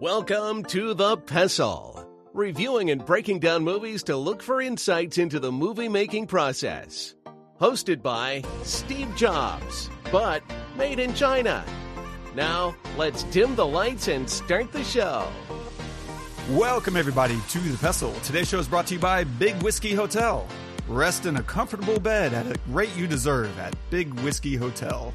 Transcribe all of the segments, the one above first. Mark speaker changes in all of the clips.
Speaker 1: Welcome to The Pestle, reviewing and breaking down movies to look for insights into the movie making process. Hosted by Steve Jobs, but made in China. Now, let's dim the lights and start the show.
Speaker 2: Welcome, everybody, to The Pestle. Today's show is brought to you by Big Whiskey Hotel. Rest in a comfortable bed at a rate you deserve at Big Whiskey Hotel.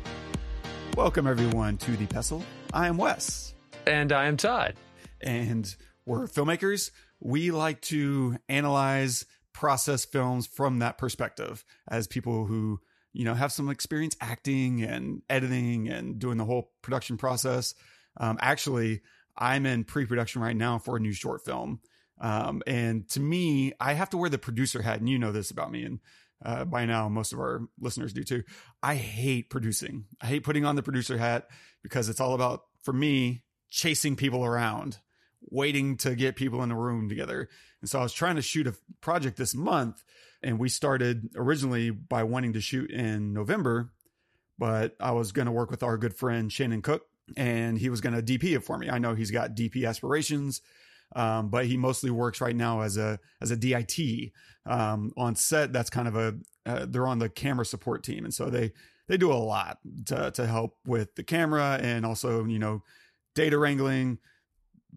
Speaker 2: Welcome, everyone, to The Pestle. I am Wes.
Speaker 3: And I am Todd.
Speaker 2: And we're filmmakers. We like to analyze, process films from that perspective as people who, you know, have some experience acting and editing and doing the whole production process. Um, actually, I'm in pre production right now for a new short film. Um, and to me, I have to wear the producer hat, and you know this about me. And uh, by now, most of our listeners do too. I hate producing. I hate putting on the producer hat because it's all about, for me, chasing people around, waiting to get people in the room together. And so I was trying to shoot a project this month, and we started originally by wanting to shoot in November, but I was going to work with our good friend Shannon Cook, and he was going to DP it for me. I know he's got DP aspirations. Um, but he mostly works right now as a as a DIT um, on set. That's kind of a uh, they're on the camera support team, and so they they do a lot to to help with the camera and also you know data wrangling,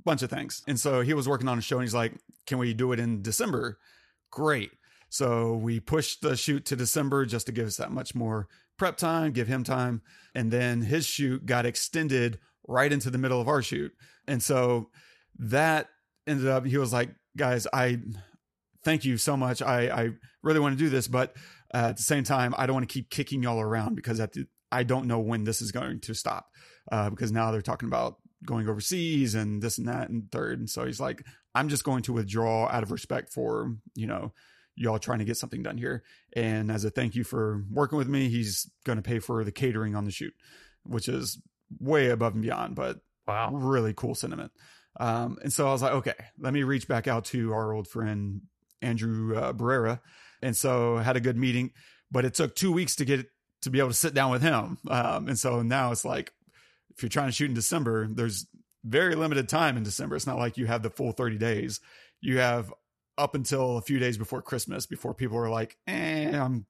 Speaker 2: bunch of things. And so he was working on a show, and he's like, "Can we do it in December?" Great. So we pushed the shoot to December just to give us that much more prep time, give him time, and then his shoot got extended right into the middle of our shoot, and so that ended up he was like guys i thank you so much i i really want to do this but uh, at the same time i don't want to keep kicking y'all around because at the, i don't know when this is going to stop uh, because now they're talking about going overseas and this and that and third and so he's like i'm just going to withdraw out of respect for you know y'all trying to get something done here and as a thank you for working with me he's going to pay for the catering on the shoot which is way above and beyond but
Speaker 3: wow
Speaker 2: really cool sentiment um, and so I was like, okay, let me reach back out to our old friend Andrew uh, Barrera. And so I had a good meeting, but it took two weeks to get to be able to sit down with him. Um, and so now it's like, if you're trying to shoot in December, there's very limited time in December. It's not like you have the full 30 days. You have up until a few days before Christmas before people are like, eh, I'm,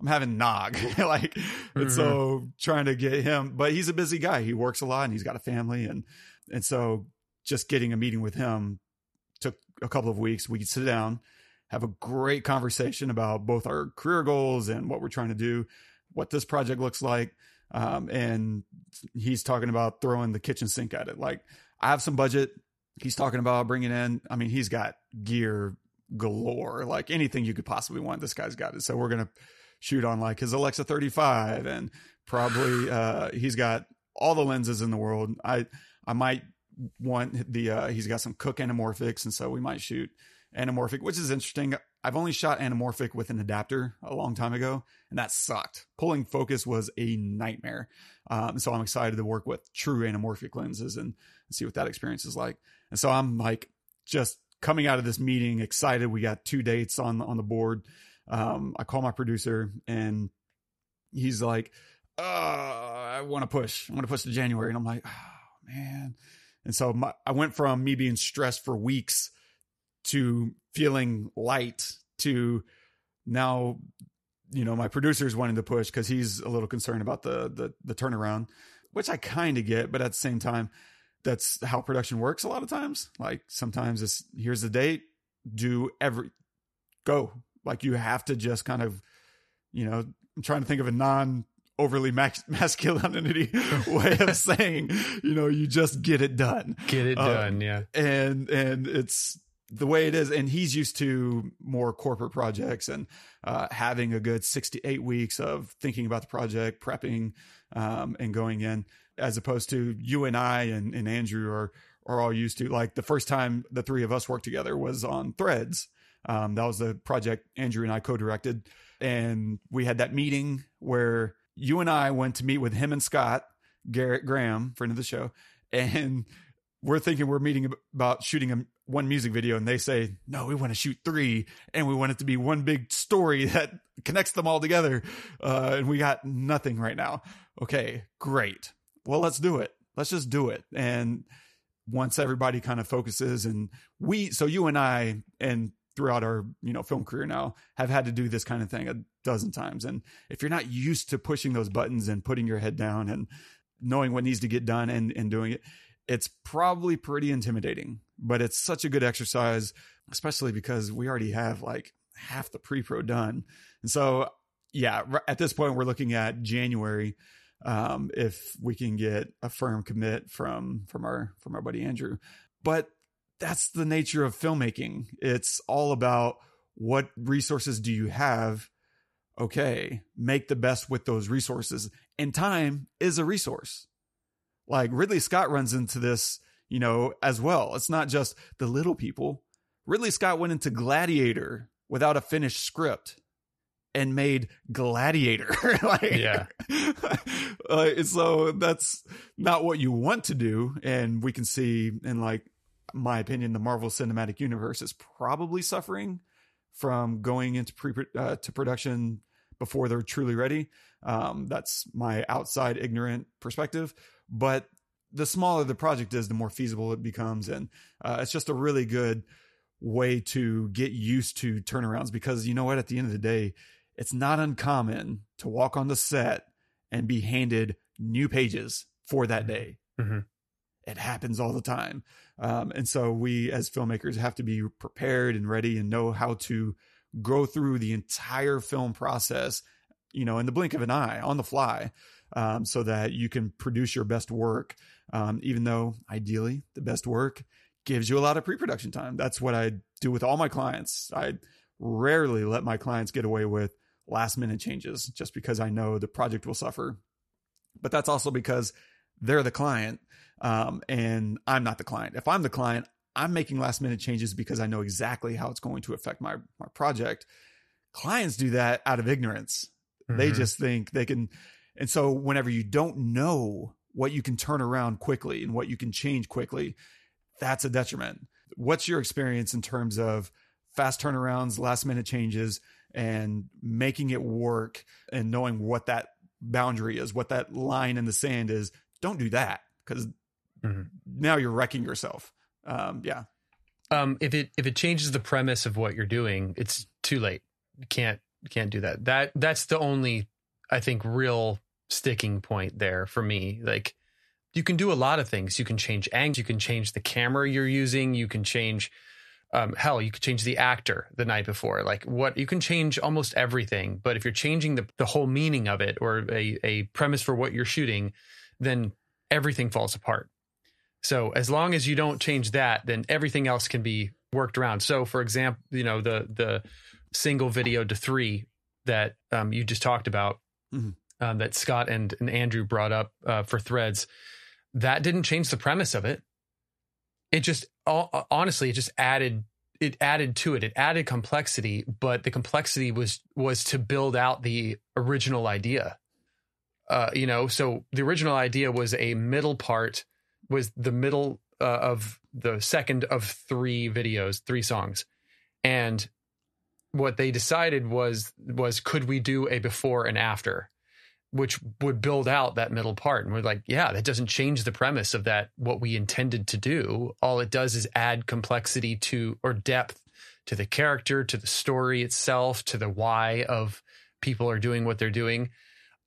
Speaker 2: I'm having nog like, mm-hmm. and so trying to get him, but he's a busy guy. He works a lot and he's got a family. And, and so just getting a meeting with him took a couple of weeks. We could sit down, have a great conversation about both our career goals and what we're trying to do, what this project looks like. Um, and he's talking about throwing the kitchen sink at it. Like I have some budget. He's talking about bringing in, I mean, he's got gear galore, like anything you could possibly want. This guy's got it. So we're going to shoot on like his Alexa 35 and probably, uh, he's got all the lenses in the world. I, I might want the uh, he's got some Cooke anamorphics, and so we might shoot anamorphic, which is interesting. I've only shot anamorphic with an adapter a long time ago, and that sucked. Pulling focus was a nightmare. Um, so I'm excited to work with true anamorphic lenses and, and see what that experience is like. And so I'm like just coming out of this meeting excited. We got two dates on on the board. Um, I call my producer and he's like, uh, I want to push. I want to push to January. And I'm like, oh man. And so my, I went from me being stressed for weeks to feeling light to now, you know, my producer's wanting to push because he's a little concerned about the the, the turnaround, which I kind of get, but at the same time, that's how production works a lot of times. Like sometimes it's here's the date, do every go. Like you have to just kind of, you know, I'm trying to think of a non overly mas- masculinity way of saying, you know, you just get it done.
Speaker 3: Get it uh, done, yeah.
Speaker 2: And and it's the way it is and he's used to more corporate projects and uh, having a good six to eight weeks of thinking about the project prepping um, and going in as opposed to you and i and, and andrew are are all used to like the first time the three of us worked together was on threads. Um, that was the project andrew and i co-directed and we had that meeting where you and I went to meet with him and Scott Garrett Graham, friend of the show, and we're thinking we're meeting about shooting a one music video, and they say no, we want to shoot three, and we want it to be one big story that connects them all together, uh, and we got nothing right now. Okay, great. Well, let's do it. Let's just do it. And once everybody kind of focuses and we so you and I and throughout our you know film career now have had to do this kind of thing a dozen times and if you're not used to pushing those buttons and putting your head down and knowing what needs to get done and and doing it it's probably pretty intimidating but it's such a good exercise especially because we already have like half the pre-pro done and so yeah at this point we're looking at January um, if we can get a firm commit from from our from our buddy Andrew. But that's the nature of filmmaking. It's all about what resources do you have? Okay, make the best with those resources. And time is a resource. Like Ridley Scott runs into this, you know, as well. It's not just the little people. Ridley Scott went into Gladiator without a finished script and made Gladiator. like,
Speaker 3: yeah.
Speaker 2: uh, so that's not what you want to do. And we can see, in like my opinion, the Marvel Cinematic Universe is probably suffering from going into pre uh, to production before they're truly ready. Um, that's my outside ignorant perspective, but the smaller the project is, the more feasible it becomes, and uh, it's just a really good way to get used to turnarounds because you know what at the end of the day it's not uncommon to walk on the set and be handed new pages for that mm-hmm. day. Mm-hmm. It happens all the time. Um, and so we as filmmakers have to be prepared and ready and know how to go through the entire film process, you know, in the blink of an eye on the fly. Um, so that you can produce your best work, um, even though ideally the best work gives you a lot of pre-production time. That's what I do with all my clients. I rarely let my clients get away with last minute changes just because I know the project will suffer. But that's also because they're the client um, and I'm not the client. If I'm the client, I'm making last minute changes because I know exactly how it's going to affect my my project. Clients do that out of ignorance. Mm-hmm. They just think they can and so whenever you don't know what you can turn around quickly and what you can change quickly, that's a detriment. What's your experience in terms of fast turnarounds, last minute changes, and making it work and knowing what that boundary is, what that line in the sand is, don't do that because mm-hmm. now you're wrecking yourself. Um, yeah.
Speaker 3: Um, if it if it changes the premise of what you're doing, it's too late. You can't can't do that. That that's the only I think real sticking point there for me. Like you can do a lot of things. You can change angles. You can change the camera you're using. You can change um, hell, you could change the actor the night before. Like what you can change almost everything. But if you're changing the, the whole meaning of it or a, a premise for what you're shooting, then everything falls apart. So as long as you don't change that, then everything else can be worked around. So for example, you know, the the single video to three that um, you just talked about mm-hmm. Um, that Scott and, and Andrew brought up uh, for threads, that didn't change the premise of it. It just honestly it just added it added to it. It added complexity but the complexity was was to build out the original idea. Uh you know so the original idea was a middle part was the middle uh, of the second of three videos three songs. And what they decided was was could we do a before and after which would build out that middle part. And we're like, yeah, that doesn't change the premise of that, what we intended to do. All it does is add complexity to or depth to the character, to the story itself, to the why of people are doing what they're doing.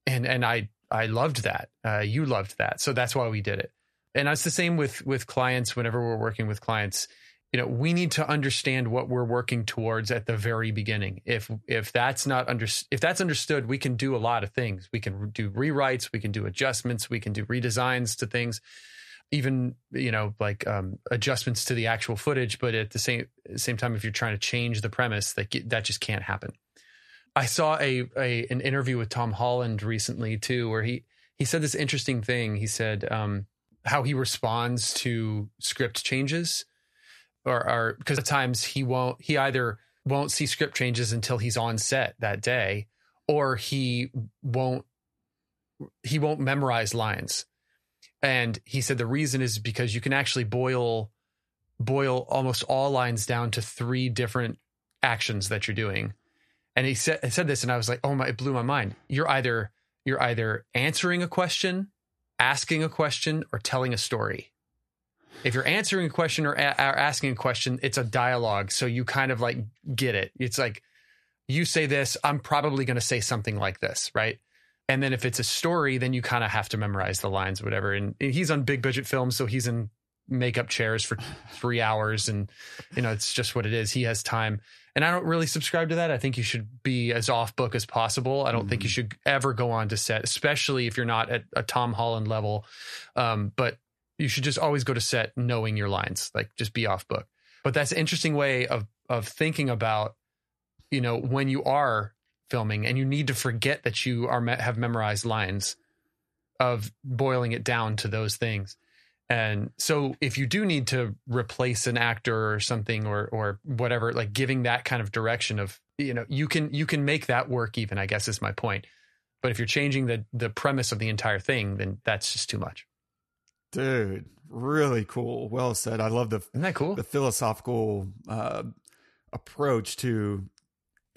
Speaker 3: And, and I, I loved that. Uh, you loved that. So that's why we did it. And it's the same with, with clients whenever we're working with clients you know we need to understand what we're working towards at the very beginning. If if that's not under if that's understood we can do a lot of things. We can do rewrites we can do adjustments we can do redesigns to things even you know like um, adjustments to the actual footage but at the same same time if you're trying to change the premise that that just can't happen. I saw a, a an interview with tom holland recently too where he he said this interesting thing. He said um, how he responds to script changes or, or because at times he won't he either won't see script changes until he's on set that day or he won't he won't memorize lines. And he said the reason is because you can actually boil boil almost all lines down to three different actions that you're doing. And he said, said this and i was like oh my it blew my mind. You're either you're either answering a question asking a question or telling a story If you're answering a question or, a- or asking a question, it's a dialogue. So you kind of like get it. It's like, you say this, I'm probably going to say something like this, right? And then if it's a story, then you kind of have to memorize the lines, or whatever. And he's on big budget films, so he's in makeup chairs for three hours, and you know it's just what it is. He has time, and I don't really subscribe to that. I think you should be as off book as possible. I don't think you should ever go on to set, especially if you're not at a Tom Holland level. Um, but you should just always go to set knowing your lines, like just be off book. But that's an interesting way of of thinking about, you know, when you are filming and you need to forget that you are have memorized lines of boiling it down to those things. And so if you do need to replace an actor or something or or whatever, like giving that kind of direction of, you know, you can you can make that work even, I guess is my point. But if you're changing the the premise of the entire thing, then that's just too much.
Speaker 2: Dude, really cool. Well said. I love the
Speaker 3: Isn't that cool?
Speaker 2: the philosophical uh, approach to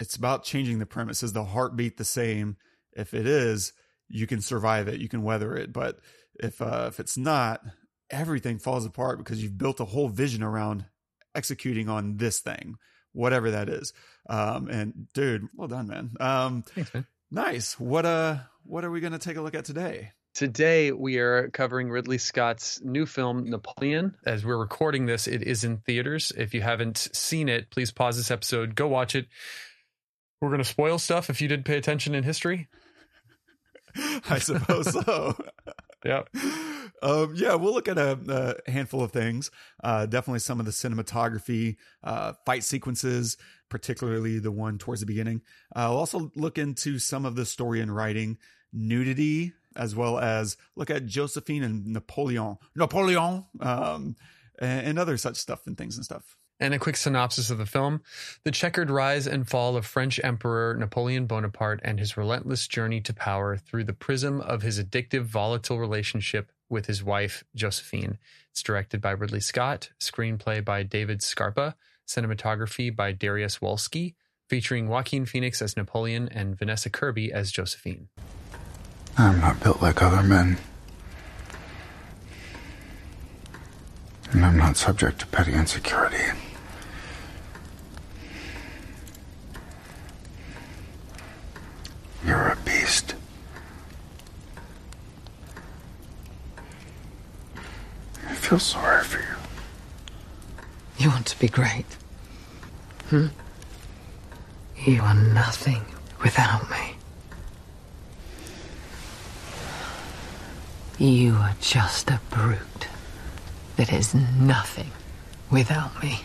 Speaker 2: it's about changing the premise. Is the heartbeat the same? If it is, you can survive it, you can weather it. But if uh, if it's not, everything falls apart because you've built a whole vision around executing on this thing, whatever that is. Um, and dude, well done, man. Um,
Speaker 3: Thanks, man.
Speaker 2: nice. What uh, what are we gonna take a look at today?
Speaker 3: Today we are covering Ridley Scott's new film Napoleon. As we're recording this, it is in theaters. If you haven't seen it, please pause this episode, go watch it. We're going to spoil stuff if you did pay attention in history.
Speaker 2: I suppose so.
Speaker 3: Yep.
Speaker 2: Um, yeah, we'll look at a, a handful of things. Uh, definitely some of the cinematography, uh, fight sequences, particularly the one towards the beginning. Uh, I'll also look into some of the story and writing, nudity, as well as look at Josephine and Napoleon, Napoleon, um, and, other such stuff and things and stuff.
Speaker 3: And a quick synopsis of the film The checkered rise and fall of French Emperor Napoleon Bonaparte and his relentless journey to power through the prism of his addictive, volatile relationship with his wife, Josephine. It's directed by Ridley Scott, screenplay by David Scarpa, cinematography by Darius Wolski, featuring Joaquin Phoenix as Napoleon and Vanessa Kirby as Josephine.
Speaker 4: I'm not built like other men. And I'm not subject to petty insecurity. You're a beast. I feel sorry for you.
Speaker 5: You want to be great? Hmm? You are nothing without me. You are just a brute that is nothing without me.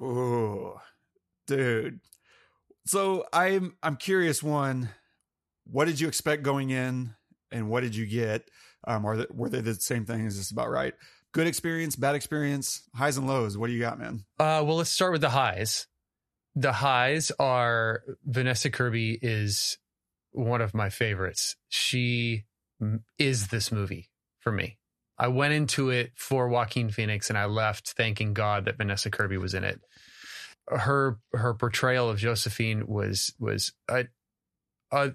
Speaker 2: Oh, dude. So I'm I'm curious. One, what did you expect going in, and what did you get? Um, are they, were they the same thing? Is this about right? Good experience, bad experience, highs and lows. What do you got, man?
Speaker 3: Uh, well, let's start with the highs. The highs are Vanessa Kirby is one of my favorites. She m- is this movie for me. I went into it for Joaquin Phoenix and I left thanking God that Vanessa Kirby was in it. Her her portrayal of Josephine was was a,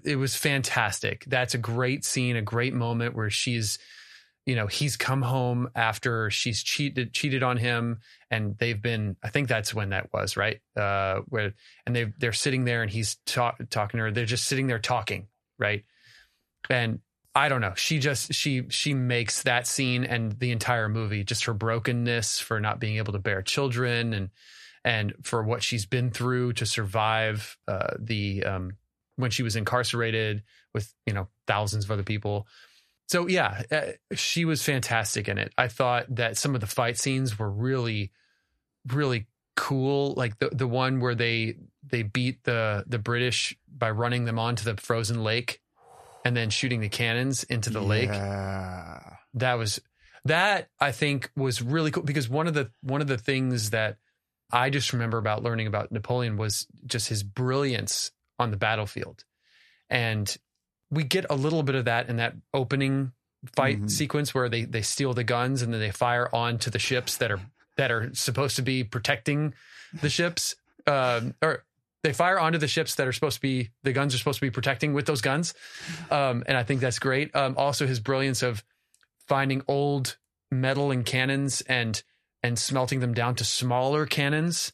Speaker 3: it was fantastic. That's a great scene, a great moment where she's you know he's come home after she's cheated cheated on him and they've been i think that's when that was right uh where and they they're sitting there and he's talk, talking to her they're just sitting there talking right and i don't know she just she she makes that scene and the entire movie just her brokenness for not being able to bear children and and for what she's been through to survive uh the um when she was incarcerated with you know thousands of other people so yeah, uh, she was fantastic in it. I thought that some of the fight scenes were really, really cool. Like the the one where they they beat the the British by running them onto the frozen lake, and then shooting the cannons into the lake.
Speaker 2: Yeah.
Speaker 3: That was that I think was really cool because one of the one of the things that I just remember about learning about Napoleon was just his brilliance on the battlefield, and we get a little bit of that in that opening fight
Speaker 2: Mhm.
Speaker 3: sequence where they they steal the guns and then they fire onto the ships that are that are supposed to be protecting the ships um, or they fire onto the ships that are supposed to be the guns are supposed to be protecting with those guns um, and i think that's great um, also his brilliance of finding old metal and cannons and and smelting them down to smaller cannons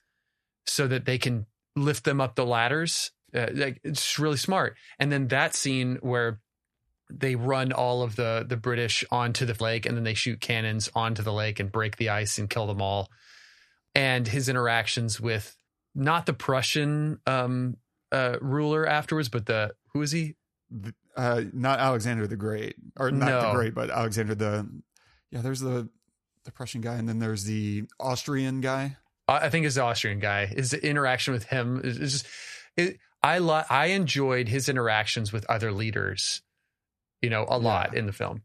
Speaker 3: so that they can lift them up the ladders. Uh, like it's really smart. And then that scene where they run all of the the British onto the lake and then they shoot cannons onto the lake and break the ice and kill them all. And his interactions with not the Prussian um, uh, ruler afterwards, but the who is he?
Speaker 2: Uh, not Alexander the Great, or not
Speaker 3: No.
Speaker 2: the Great, but Alexander the. Yeah, there's the the Prussian guy, and then there's the Austrian guy.
Speaker 3: I think it's the Austrian guy. His interaction with him is, is just. It, I li- I enjoyed his interactions with other leaders, you know, a lot
Speaker 2: Yeah.
Speaker 3: in the film.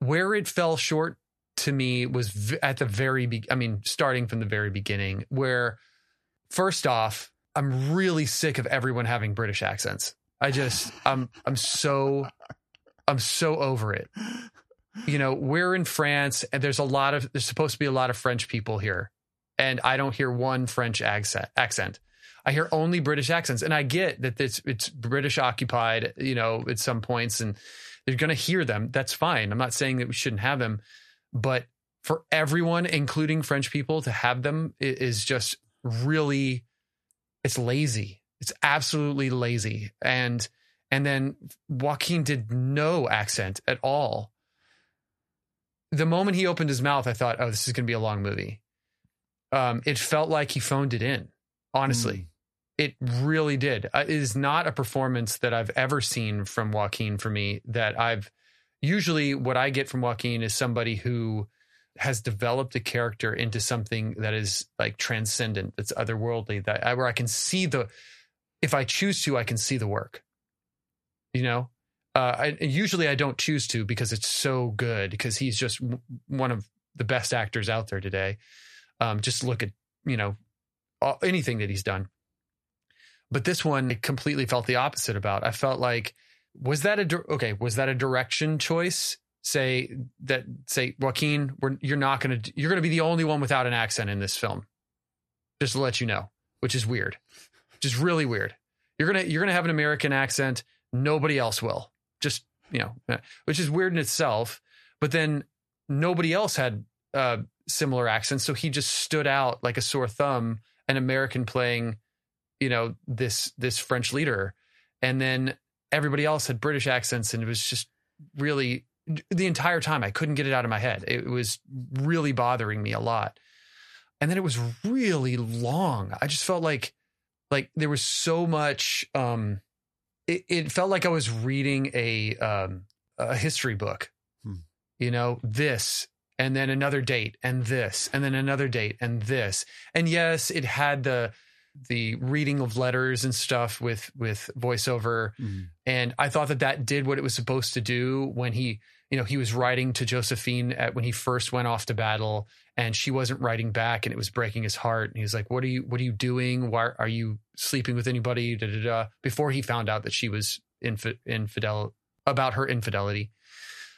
Speaker 3: Where it fell short to me was v- at the very be- I mean, starting from the very beginning, where first off, I'm really sick of everyone having British accents. I just I'm I'm so I'm so over it. You know, we're in France and there's a lot of there's supposed to be a lot of French people here. And I don't hear one French accent accent. I hear only British accents. And I get that it's it's British occupied, you know, at some points and they're gonna hear them. That's fine. I'm not saying that we shouldn't have them. But for everyone, including French people, to have them is just really it's lazy. It's absolutely lazy. And and then Joaquin did no accent at all. The moment he opened his mouth, I thought, oh, this is going to be a long movie. Um, it felt like he phoned it in, honestly. It really did. Uh, It is not a performance that I've ever seen from Joaquin for me that I've usually what I get from Joaquin is somebody who has developed a character into something that is like transcendent, that's otherworldly, that I, where I can see the, if I choose to, I can see the work. You know, uh, I, usually I don't choose to because it's so good because he's just w- one of the best actors out there today. Um, just look at you know all, anything that he's done. But this one, I completely felt the opposite about. I felt like was that a okay? Was that a direction choice? Say that say Joaquin, you're not gonna you're gonna be the only one without an accent in this film. Just to let you know, which is weird, which is really weird. You're gonna you're gonna have an American accent. Nobody else will. Just you know, uh, which is weird in itself. But then nobody else had uh, similar accents, so he just stood out like a sore thumb. An American playing, you know, this this French leader, and then everybody else had British accents, and it was just really the entire time I couldn't get it out of my head. It was really bothering me a lot. And then it was really long. I just felt like like there was so much um it, it felt like I was reading a um a history book.
Speaker 2: Hmm.
Speaker 3: You know, this and then another date and this and then another date and this. And yes, it had the the reading of letters and stuff with with voiceover
Speaker 2: Mhm.
Speaker 3: and I thought that that did what it was supposed to do when he, you know, he was writing to Josephine at when he first went off to battle, and she wasn't writing back, and it was breaking his heart. And he was like, "What are you? What are you doing? Why are you sleeping with anybody?" Da, da, da, before he found out that she was infi- infidel about her infidelity,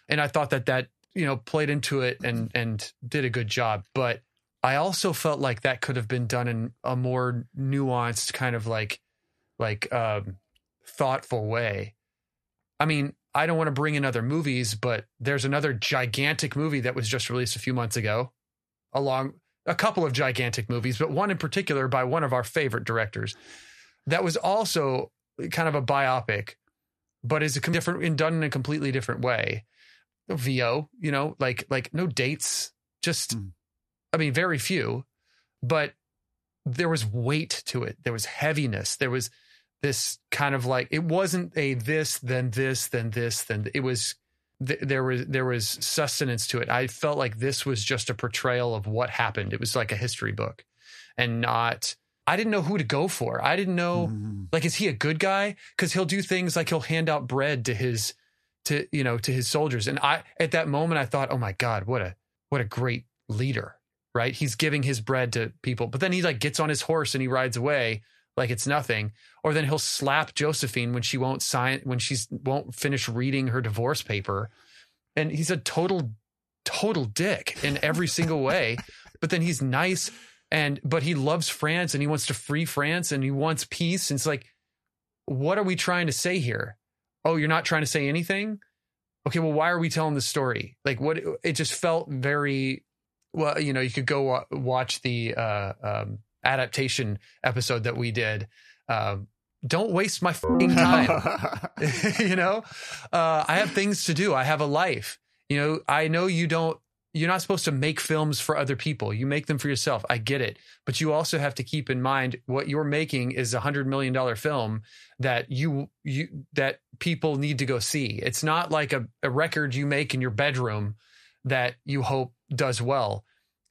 Speaker 3: and I thought that that you know played into it and and did a good job, but. I also felt like that could have been done in a more nuanced kind of like like um thoughtful way. I mean, I don't want to bring in other movies, but there's another gigantic movie that was just released a few months ago, along a couple of gigantic movies, but one in particular by one of our favorite directors that was also kind of a biopic, but is different and done in a completely different way. VO, you know, like like no dates, just
Speaker 2: Mm.
Speaker 3: I mean, very few, but there was weight to it. There was heaviness. There was this kind of like it wasn't a this then this then this then it was th- there was there was sustenance to it. I felt like this was just a portrayal of what happened. It was like a history book, and not. I didn't know who to go for. I didn't know
Speaker 2: Mhm.
Speaker 3: like is he a good guy because he'll do things like he'll hand out bread to his to you know to his soldiers and i at that moment i thought oh my god what a what a great leader right he's giving his bread to people but then he like gets on his horse and he rides away like it's nothing or then he'll slap josephine when she won't sign when she's won't finish reading her divorce paper and he's a total total dick in every single way but then he's nice and but he loves france and he wants to free france and he wants peace and it's like what are we trying to say here oh you're not trying to say anything okay, well, why are we telling this story? Like, what? It just felt very well. You know, you could go wa- watch the uh, um, adaptation episode that we did. Um, don't waste my time. you know, uh, I have things to do. I have a life. You know, I know you don't. You're not supposed to make films for other people. You make them for yourself. I get it, but you also have to keep in mind what you're making is a hundred million dollar film that you you that people need to go see. It's not like a, a record you make in your bedroom that you hope does well,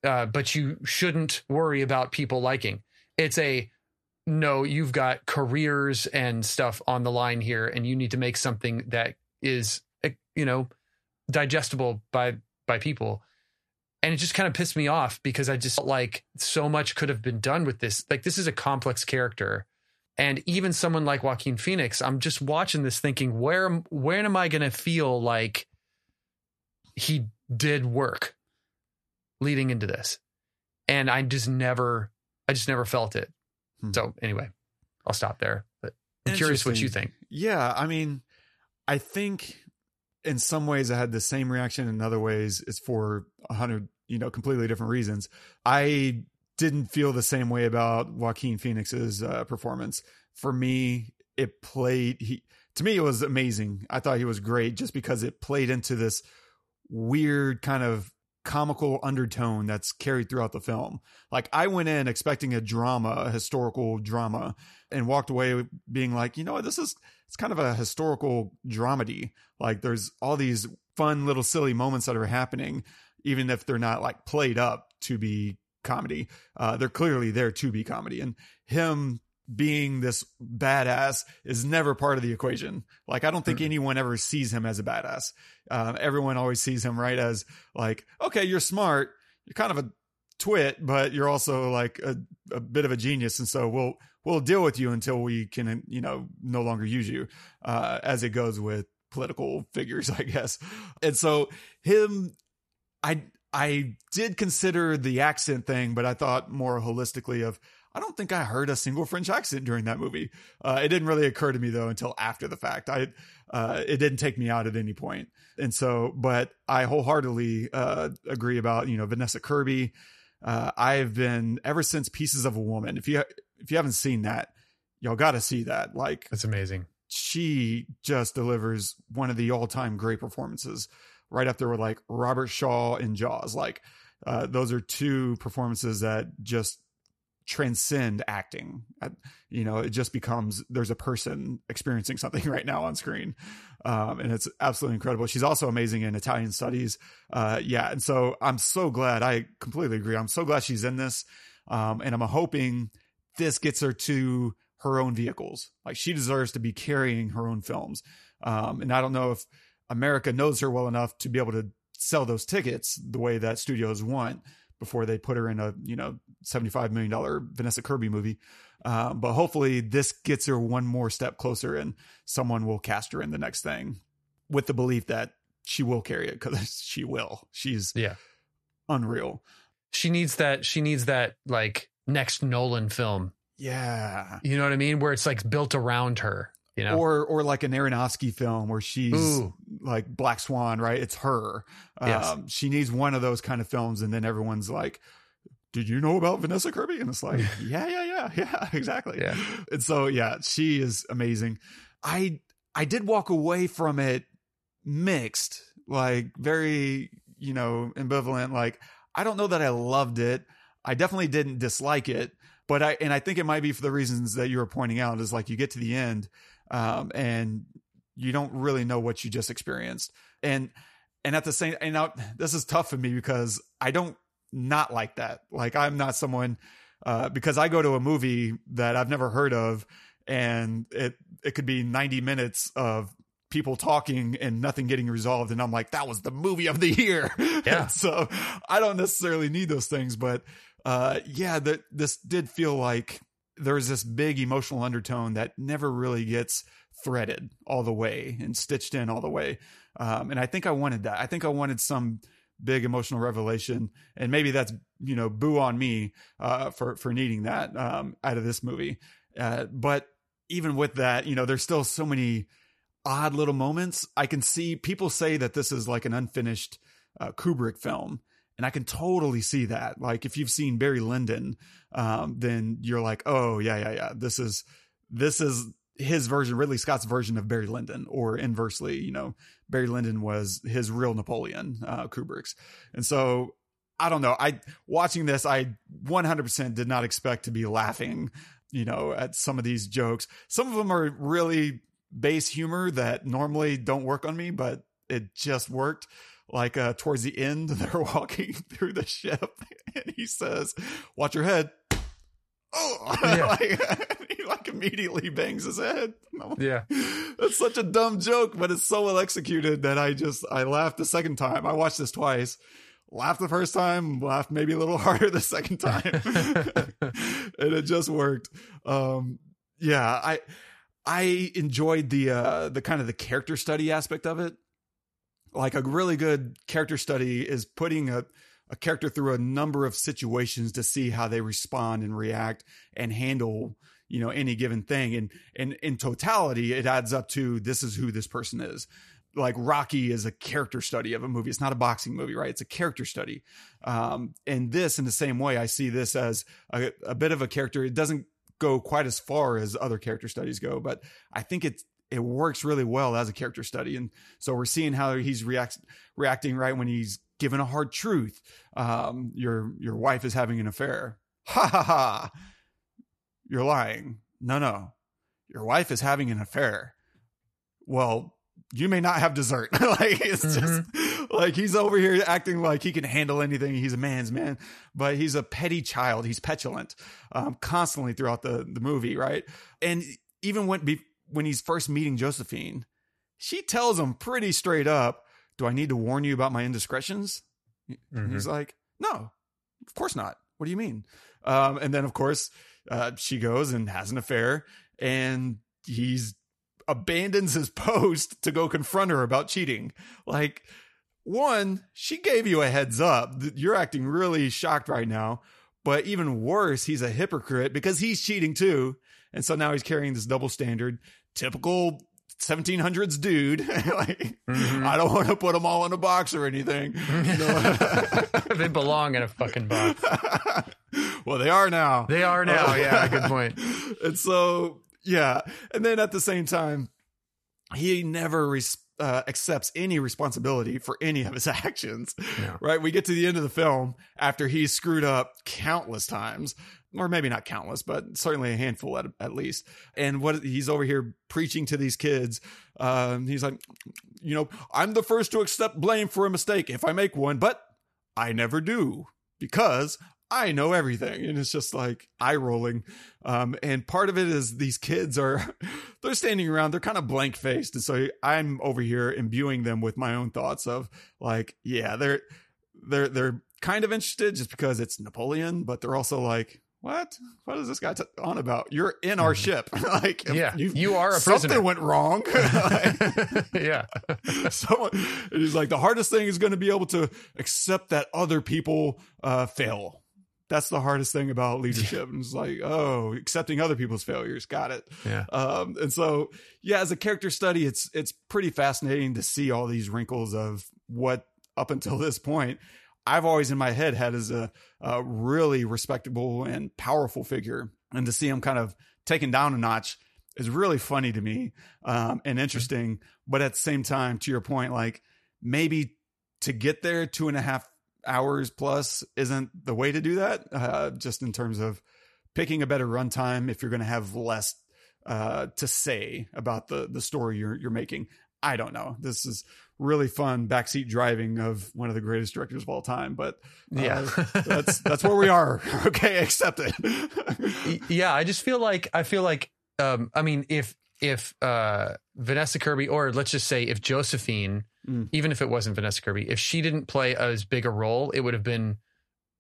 Speaker 3: uh, but you shouldn't worry about people liking. It's a no, you've got careers and stuff on the line here, and you need to make something that is, eh, you know, digestible by by people. And it just kind of pissed me off because I just felt like so much could have been done with this. Like this is a complex character, and even someone like Joaquin Phoenix, I'm just watching this thinking, where where am I going to feel like he did work leading into this? And I just never, I just never felt it.
Speaker 2: Hmm.
Speaker 3: So anyway, I'll stop there. But I'm curious what you think.
Speaker 2: Yeah, I mean, I think in some ways I had the same reaction. In other ways, it's for a hundred, you know, completely different reasons. I didn't feel the same way about Joaquin Phoenix's uh, performance. For me, it played. He to me, it was amazing. I thought he was great just because it played into this weird kind of comical undertone that's carried throughout the film. Like I went in expecting a drama, a historical drama, and walked away being like, you know what, this is it's kind of a historical dramedy. Like there's all these fun little silly moments that are happening, even if they're not like played up to be comedy. Uh, they're clearly there to be comedy, and him being this badass is never part of the equation. Like I don't think anyone ever sees him as a badass. Um, everyone always sees him right as like, okay, you're smart, you're kind of a twit, but you're also like a, a bit of a genius, and so we'll we'll deal with you until we can you know no longer use you, uh, as it goes with political figures, I guess. And so him, I I did consider the accent thing, but I thought more holistically of. I don't think I heard a single French accent during that movie. Uh, it didn't really occur to me though until after the fact. I uh, it didn't take me out at any point, and so but I wholeheartedly uh, agree about you know Vanessa Kirby. Uh, I've been ever since Pieces of a Woman. If you if you haven't seen that, y'all got to see that. Like
Speaker 3: That's amazing.
Speaker 2: she just delivers one of the all time great performances, right up there with like Robert Shaw and Jaws. Like uh, those are two performances that just transcend acting. You know, it just becomes there's a person experiencing something right now on screen, um, and it's absolutely incredible. She's also amazing in Italian studies. Uh, yeah, and so I'm so glad. I completely agree. I'm so glad she's in this, um, and I'm hoping this gets her to her own vehicles. Like she deserves to be carrying her own films. Um, and I don't know if America knows her well enough to be able to sell those tickets the way that studios want before they put her in a you know seventy five million dollar Vanessa Kirby movie. Um, but hopefully this gets her one more step closer, and someone will cast her in the next thing with the belief that she will carry it because she will. She's
Speaker 3: Yeah.
Speaker 2: unreal.
Speaker 3: She needs that. She needs that like next Nolan film.
Speaker 2: Yeah.
Speaker 3: You know what I mean? Where it's like built around her. You know?
Speaker 2: Or or like an Aronofsky film where she's
Speaker 3: Ooh.
Speaker 2: like Black Swan, right? It's her.
Speaker 3: Yes.
Speaker 2: Um, she needs one of those kind of films, and then everyone's like, "Did you know about Vanessa Kirby?" And it's like, "Yeah, yeah, yeah, yeah, exactly."
Speaker 3: Yeah.
Speaker 2: And so, yeah, she is amazing. I I did walk away from it mixed, like very, you know, ambivalent. Like I don't know that I loved it. I definitely didn't dislike it, but I and I think it might be for the reasons that you were pointing out. Is like you get to the end, um, and you don't really know what you just experienced, and and at the same, and now this is tough for me because I don't not like that. Like I'm not someone uh, because I go to a movie that I've never heard of, and it it could be 90 minutes of people talking and nothing getting resolved, and I'm like, that was the movie of the year.
Speaker 3: Yeah.
Speaker 2: so I don't necessarily need those things, but uh, yeah, that this did feel like there's this big emotional undertone that never really gets threaded all the way and stitched in all the way. Um, and I think I wanted that. I think I wanted some big emotional revelation, and maybe that's you know boo on me uh, for for needing that um, out of this movie. Uh, but even with that, you know, there's still so many odd little moments. I can see people say that this is like an unfinished uh, Kubrick film. And I can totally see that. Like if you've seen Barry Lyndon, um, then you're like, oh yeah, yeah, yeah. This is this is his version, Ridley Scott's version of Barry Lyndon, or inversely, you know, Barry Lyndon was his real Napoleon, uh, Kubrick's. And so I don't know. I watching this, I 100% did not expect to be laughing, you know, at some of these jokes. Some of them are really base humor that normally don't work on me, but it just worked. Like uh, towards the end, they're walking through the ship, and he says, "Watch your head." Oh, yeah. like, he like immediately bangs his head.
Speaker 3: Yeah,
Speaker 2: that's such a dumb joke, but it's so well executed that I just I laughed the second time. I watched this twice laughed the first time, laughed maybe a little harder the second time. and it just worked. Um, yeah, I I enjoyed the uh the kind of the character study aspect of it. Like a really good character study is putting a a character through a number of situations to see how they respond and react and handle you know any given thing and and in totality it adds up to this is who this person is like Rocky is a character study of a movie. It's not a boxing movie, right? It's a character study. Um, and this, in the same way, I see this as a, a, bit of a character. It doesn't go quite as far as other character studies go, but I think it it works really well as a character study. And so we're seeing how he's react, reacting right when he's given a hard truth. Um, your your wife is having an affair. Ha ha ha! You're lying. No, no. Your wife is having an affair. Well, you may not have dessert. like it's mm-hmm. just like he's over here acting like he can handle anything. He's a man's man, but he's a petty child. He's petulant, um, constantly throughout the the movie, right? And even when be, when he's first meeting Josephine, she tells him pretty straight up, "Do I need to warn you about my indiscretions?" Mm-hmm. He's like, "No, of course not. What do you mean?" Um, and then of course uh, she goes and has an affair, and he's abandons his post to go confront her about cheating. Like, one, she gave you a heads up. You're acting really shocked right now. But even worse, he's a hypocrite because he's cheating too. And so now he's carrying this double standard. Typical 1700s dude. like, mm-hmm. I don't want to put them all in a box or anything.
Speaker 3: they belong in a fucking box.
Speaker 2: well, they are now.
Speaker 3: They are now. yeah, good point.
Speaker 2: and so yeah. And then at the same time, he never res- uh, accepts any responsibility for any of his actions. No. Right. We get to the end of the film after he's screwed up countless times, or maybe not countless, but certainly a handful at, at least. And what he's over here preaching to these kids, um, he's like, you know, I'm the first to accept blame for a mistake if I make one, but I never do because I know everything. And it's just like eye rolling. Um, and part of it is these kids are, they're standing around, they're kind of blank faced. And so I'm over here imbuing them with my own thoughts of like, yeah, they're, they're, they're kind of interested just because it's Napoleon, but they're also like, what? What is this guy t- on about? You're in our ship. like,
Speaker 3: yeah, you, you are a
Speaker 2: something went wrong.
Speaker 3: yeah.
Speaker 2: so he's like, the hardest thing is going to be able to accept that other people uh, fail that's the hardest thing about leadership. and it's like, oh, accepting other people's failures. Got it.
Speaker 3: Yeah.
Speaker 2: Um, and so, yeah, as a character study, it's, it's pretty fascinating to see all these wrinkles of what up until this point, I've always in my head had as a, a really respectable and powerful figure. And to see him kind of taken down a notch is really funny to me, um, and interesting. But at the same time, to your point, like maybe to get there two and a half hours plus isn't the way to do that. Uh, just in terms of picking a better runtime if you're going to have less uh, to say about the the story you're you're making. I don't know. This is really fun backseat driving of one of the greatest directors of all time. But uh, yeah, that's that's where we are. okay, accept it.
Speaker 3: yeah, I just feel like I feel like um, I mean if if uh, Vanessa Kirby or let's just say if Josephine mm. even if it wasn't Vanessa Kirby, if she didn't play as big a role, it would have been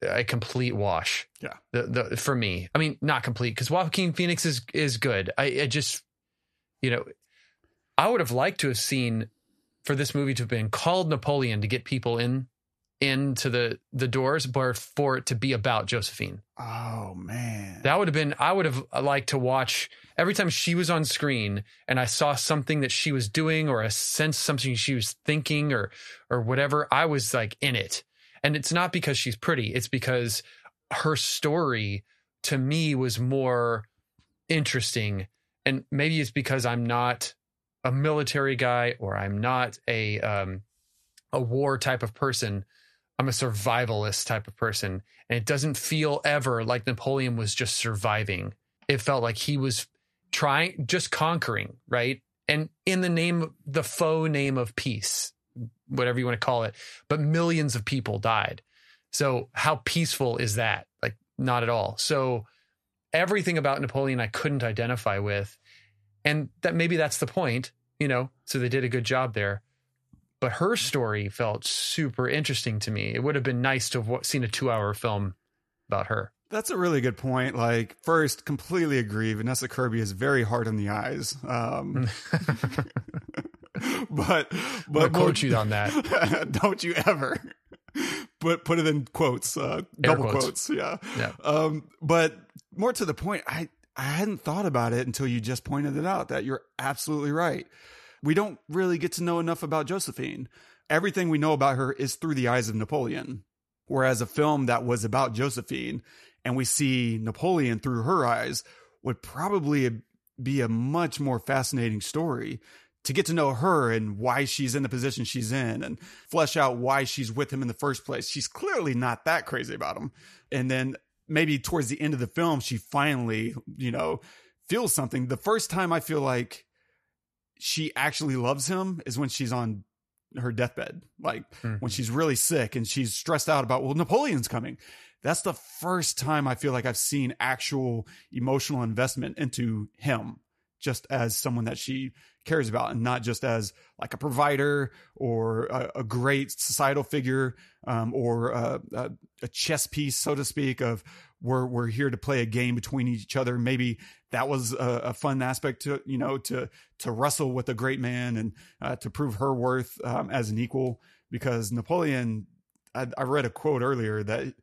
Speaker 3: a complete wash.
Speaker 2: Yeah.
Speaker 3: The, the, for me, I mean, not complete because Joaquin Phoenix is, is good. I, I just, you know, I would have liked to have seen for this movie to have been called Napoleon to get people in into the the doors, but for it to be about Josephine.
Speaker 2: Oh man.
Speaker 3: That would have been I would have liked to watch every time she was on screen and I saw something that she was doing or a sense something she was thinking or or whatever, I was like in it. And it's not because she's pretty, it's because her story to me was more interesting. And maybe it's because I'm not a military guy or I'm not a um a war type of person. I'm a survivalist type of person. And it doesn't feel ever like Napoleon was just surviving. It felt like he was trying, just conquering, right? And in the name, the faux name of peace, whatever you want to call it. But millions of people died. So how peaceful is that? Like, not at all. So everything about Napoleon I couldn't identify with. And that maybe that's the point, you know? So they did a good job there but her story felt super interesting to me. It would have been nice to have seen a two hour film about her.
Speaker 2: That's a really good point. Like, first, completely agree. Vanessa Kirby is very hard on the eyes. Um, but, but
Speaker 3: quote you on that.
Speaker 2: don't you ever. But put it in quotes, uh, double quotes. quotes. Yeah.
Speaker 3: Yeah.
Speaker 2: Um, but more to the point, I, I hadn't thought about it until you just pointed it out that you're absolutely right we don't really get to know enough about Josephine. Everything we know about her is through the eyes of Napoleon. Whereas a film that was about Josephine and we see Napoleon through her eyes would probably be a much more fascinating story to get to know her and why she's in the position she's in and flesh out why she's with him in the first place. She's clearly not that crazy about him. And then maybe towards the end of the film, she finally, you know, feels something. The first time I feel like she actually loves him is when she's on her deathbed, like mm-hmm. when she's really sick and she's stressed out about, well, Napoleon's coming. That's the first time I feel like I've seen actual emotional investment into him, just as someone that she cares about and not just as like a provider or a, a great societal figure um, or a, a, a chess piece, so to speak, of we're we're here to play a game between each other. Maybe that was a, fun aspect to you know to to wrestle with a great man and uh, to prove her worth um, as an equal. Because Napoleon, I, I read a quote earlier that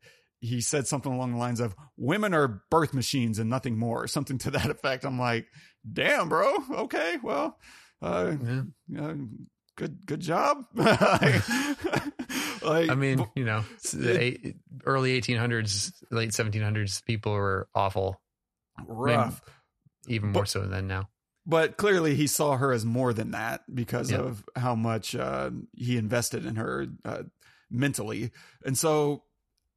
Speaker 2: he said something along the lines of "Women are birth machines and nothing more," something to that effect. I'm like, damn, bro. Okay, well, uh, yeah. uh, good good job.
Speaker 3: like, I mean, you know, the early 1800s, late 1700s, people were awful,
Speaker 2: rough,
Speaker 3: even more but, so than now.
Speaker 2: But clearly, he saw her as more than that because yep. of how much uh, he invested in her uh, mentally, and so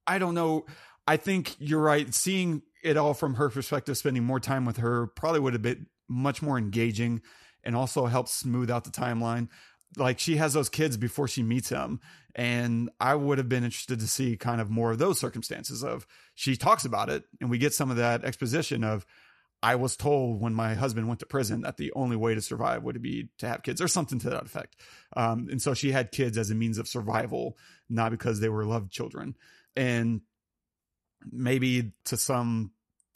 Speaker 2: I don't know. I think you're right. Seeing it all from her perspective, spending more time with her probably would have been much more engaging and also helps smooth out the timeline. Like she has those kids before she meets him and i would have been interested to see kind of more of those circumstances of she talks about it and we get some of that exposition of i was told when my husband went to prison that the only way to survive would be to have kids or something to that effect. Um, and so she had kids as a means of survival not because they were loved children. And maybe to some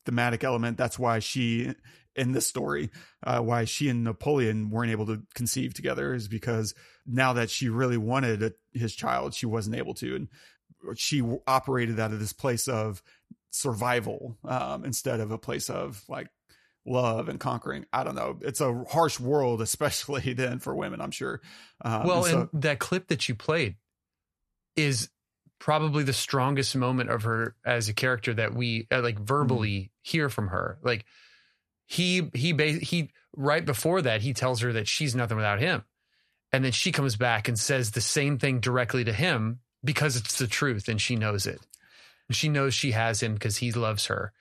Speaker 2: thematic element that's why she in this story, uh, why she and Napoleon weren't able to conceive together is because now that she really wanted a, his child, she wasn't able to, and she operated out of this place of survival um, instead of a place of like love and conquering. I don't know. It's a harsh world, especially then for women. I'm sure.
Speaker 3: Um, well, and, so, and that clip that you played is probably the strongest moment of her as a character that we uh, like verbally mm-hmm. hear from her. Like he he he right before that he tells her that she's nothing without him. And then she comes back and says the same thing directly to him because it's the truth and she knows it. And she knows she has him because he loves her.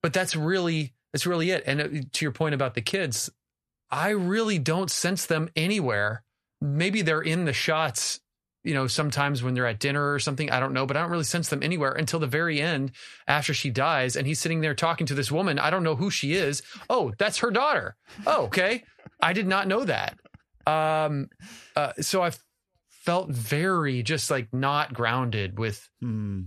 Speaker 3: But that's really that's really it. And uh, to your point about the kids i really don't sense them anywhere. Maybe they're in the shots you know, sometimes when they're at dinner or something, I don't know, but I don't really sense them anywhere until the very end after she dies and he's sitting there talking to this woman. I don't know who she is. Oh, that's her daughter. Oh, okay. I did not know that. Um, uh, so I felt very just like not grounded with.
Speaker 2: Hmm.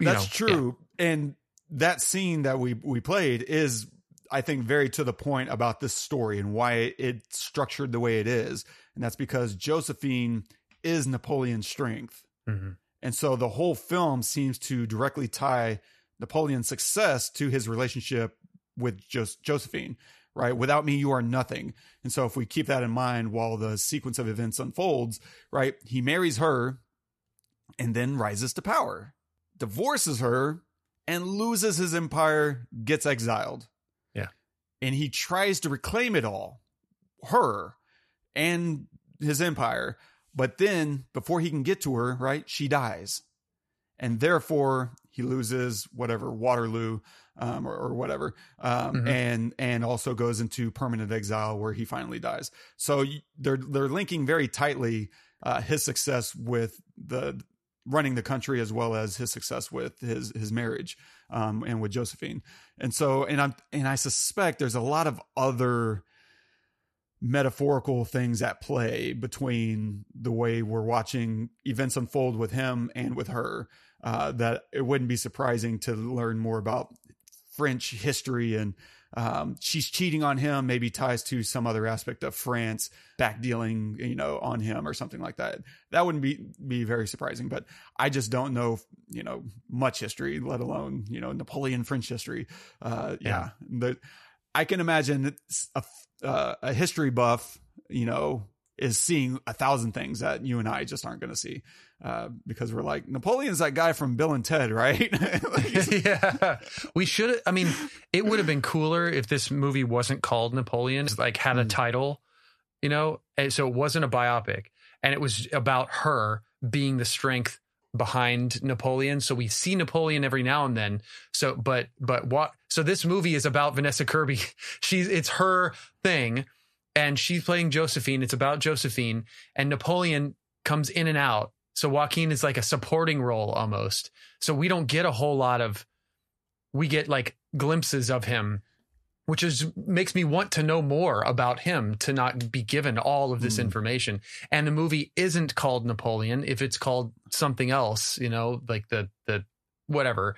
Speaker 2: That's know, true. Yeah. And that scene that we, we played is, I think, very to the point about this story and why it's structured the way it is. And that's because Josephine is Napoleon's strength.
Speaker 3: Mhm.
Speaker 2: And so the whole film seems to directly tie Napoleon's success to his relationship with Jos- Josephine, right? Without me, you are nothing. And so if we keep that in mind while the sequence of events unfolds, right? He marries her and then rises to power, divorces her and loses his empire, gets exiled.
Speaker 3: Yeah.
Speaker 2: And he tries to reclaim it all, her and his empire. But then before he can get to her, right, she dies. And therefore he loses whatever Waterloo um, or, or whatever, um,
Speaker 3: Mhm.
Speaker 2: and and also goes into permanent exile where he finally dies. So they're they're linking very tightly uh, his success with the running the country as well as his success with his his marriage um, and with Josephine. And so and I'm and I suspect there's a lot of other metaphorical things at play between the way we're watching events unfold with him and with her uh, that it wouldn't be surprising to learn more about French history and um, she's cheating on him maybe ties to some other aspect of France back dealing you know on him or something like that. That wouldn't be be very surprising but I just don't know you know much history let alone you know Napoleon French history. Uh, yeah, The- I can imagine a, uh, a history buff, you know, is seeing a thousand things that you and I just aren't going to see uh, because we're like Napoleon's that guy from Bill and Ted, right? Like,
Speaker 3: yeah. We should I mean, it would have been cooler if this movie wasn't called Napoleon, like had a
Speaker 2: Mm.
Speaker 3: title, you know, and so it wasn't a biopic and it was about her being the strength behind Napoleon. So we see Napoleon every now and then. So but but what so this movie is about Vanessa Kirby. She's it's her thing and she's playing Josephine. It's about Josephine and Napoleon comes in and out. So Joaquin is like a supporting role almost. So we don't get a whole lot of we get like glimpses of him which is makes me want to know more about him to not be given all of this
Speaker 2: Mm.
Speaker 3: information and the movie isn't called Napoleon if it's called something else you know like the the whatever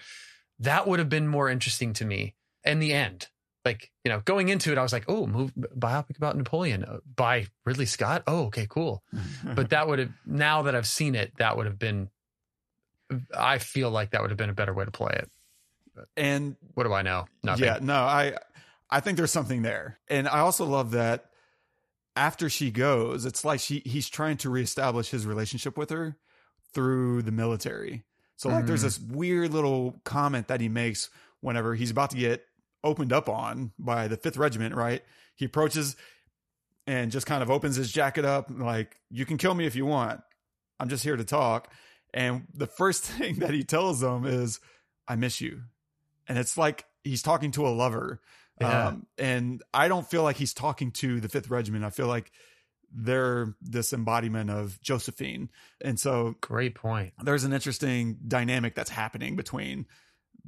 Speaker 3: that would have been more interesting to me in the end like you know going into it I was like oh move biopic about Napoleon uh, by Ridley Scott oh okay cool but that would have now that I've seen it, that would have been. I feel like that would have been a better way to play it.
Speaker 2: and
Speaker 3: What do I know? Nothing.
Speaker 2: yeah, no, I I think there's something there, and I also love that after she goes, it's like she he's trying to reestablish his relationship with her through the military. So like, there's
Speaker 3: Mhm.
Speaker 2: this weird little comment that he makes whenever he's about to get opened up on by the Fifth Regiment. Right? He approaches and just kind of opens his jacket up, like, "You can kill me if you want. I'm just here to talk." And the first thing that he tells them is, "I miss you," and it's like he's talking to a lover.
Speaker 3: Yeah.
Speaker 2: Um, and I don't feel like he's talking to the Fifth Regiment. I feel like they're this embodiment of Josephine. And so
Speaker 3: Great point.
Speaker 2: there's an interesting dynamic that's happening between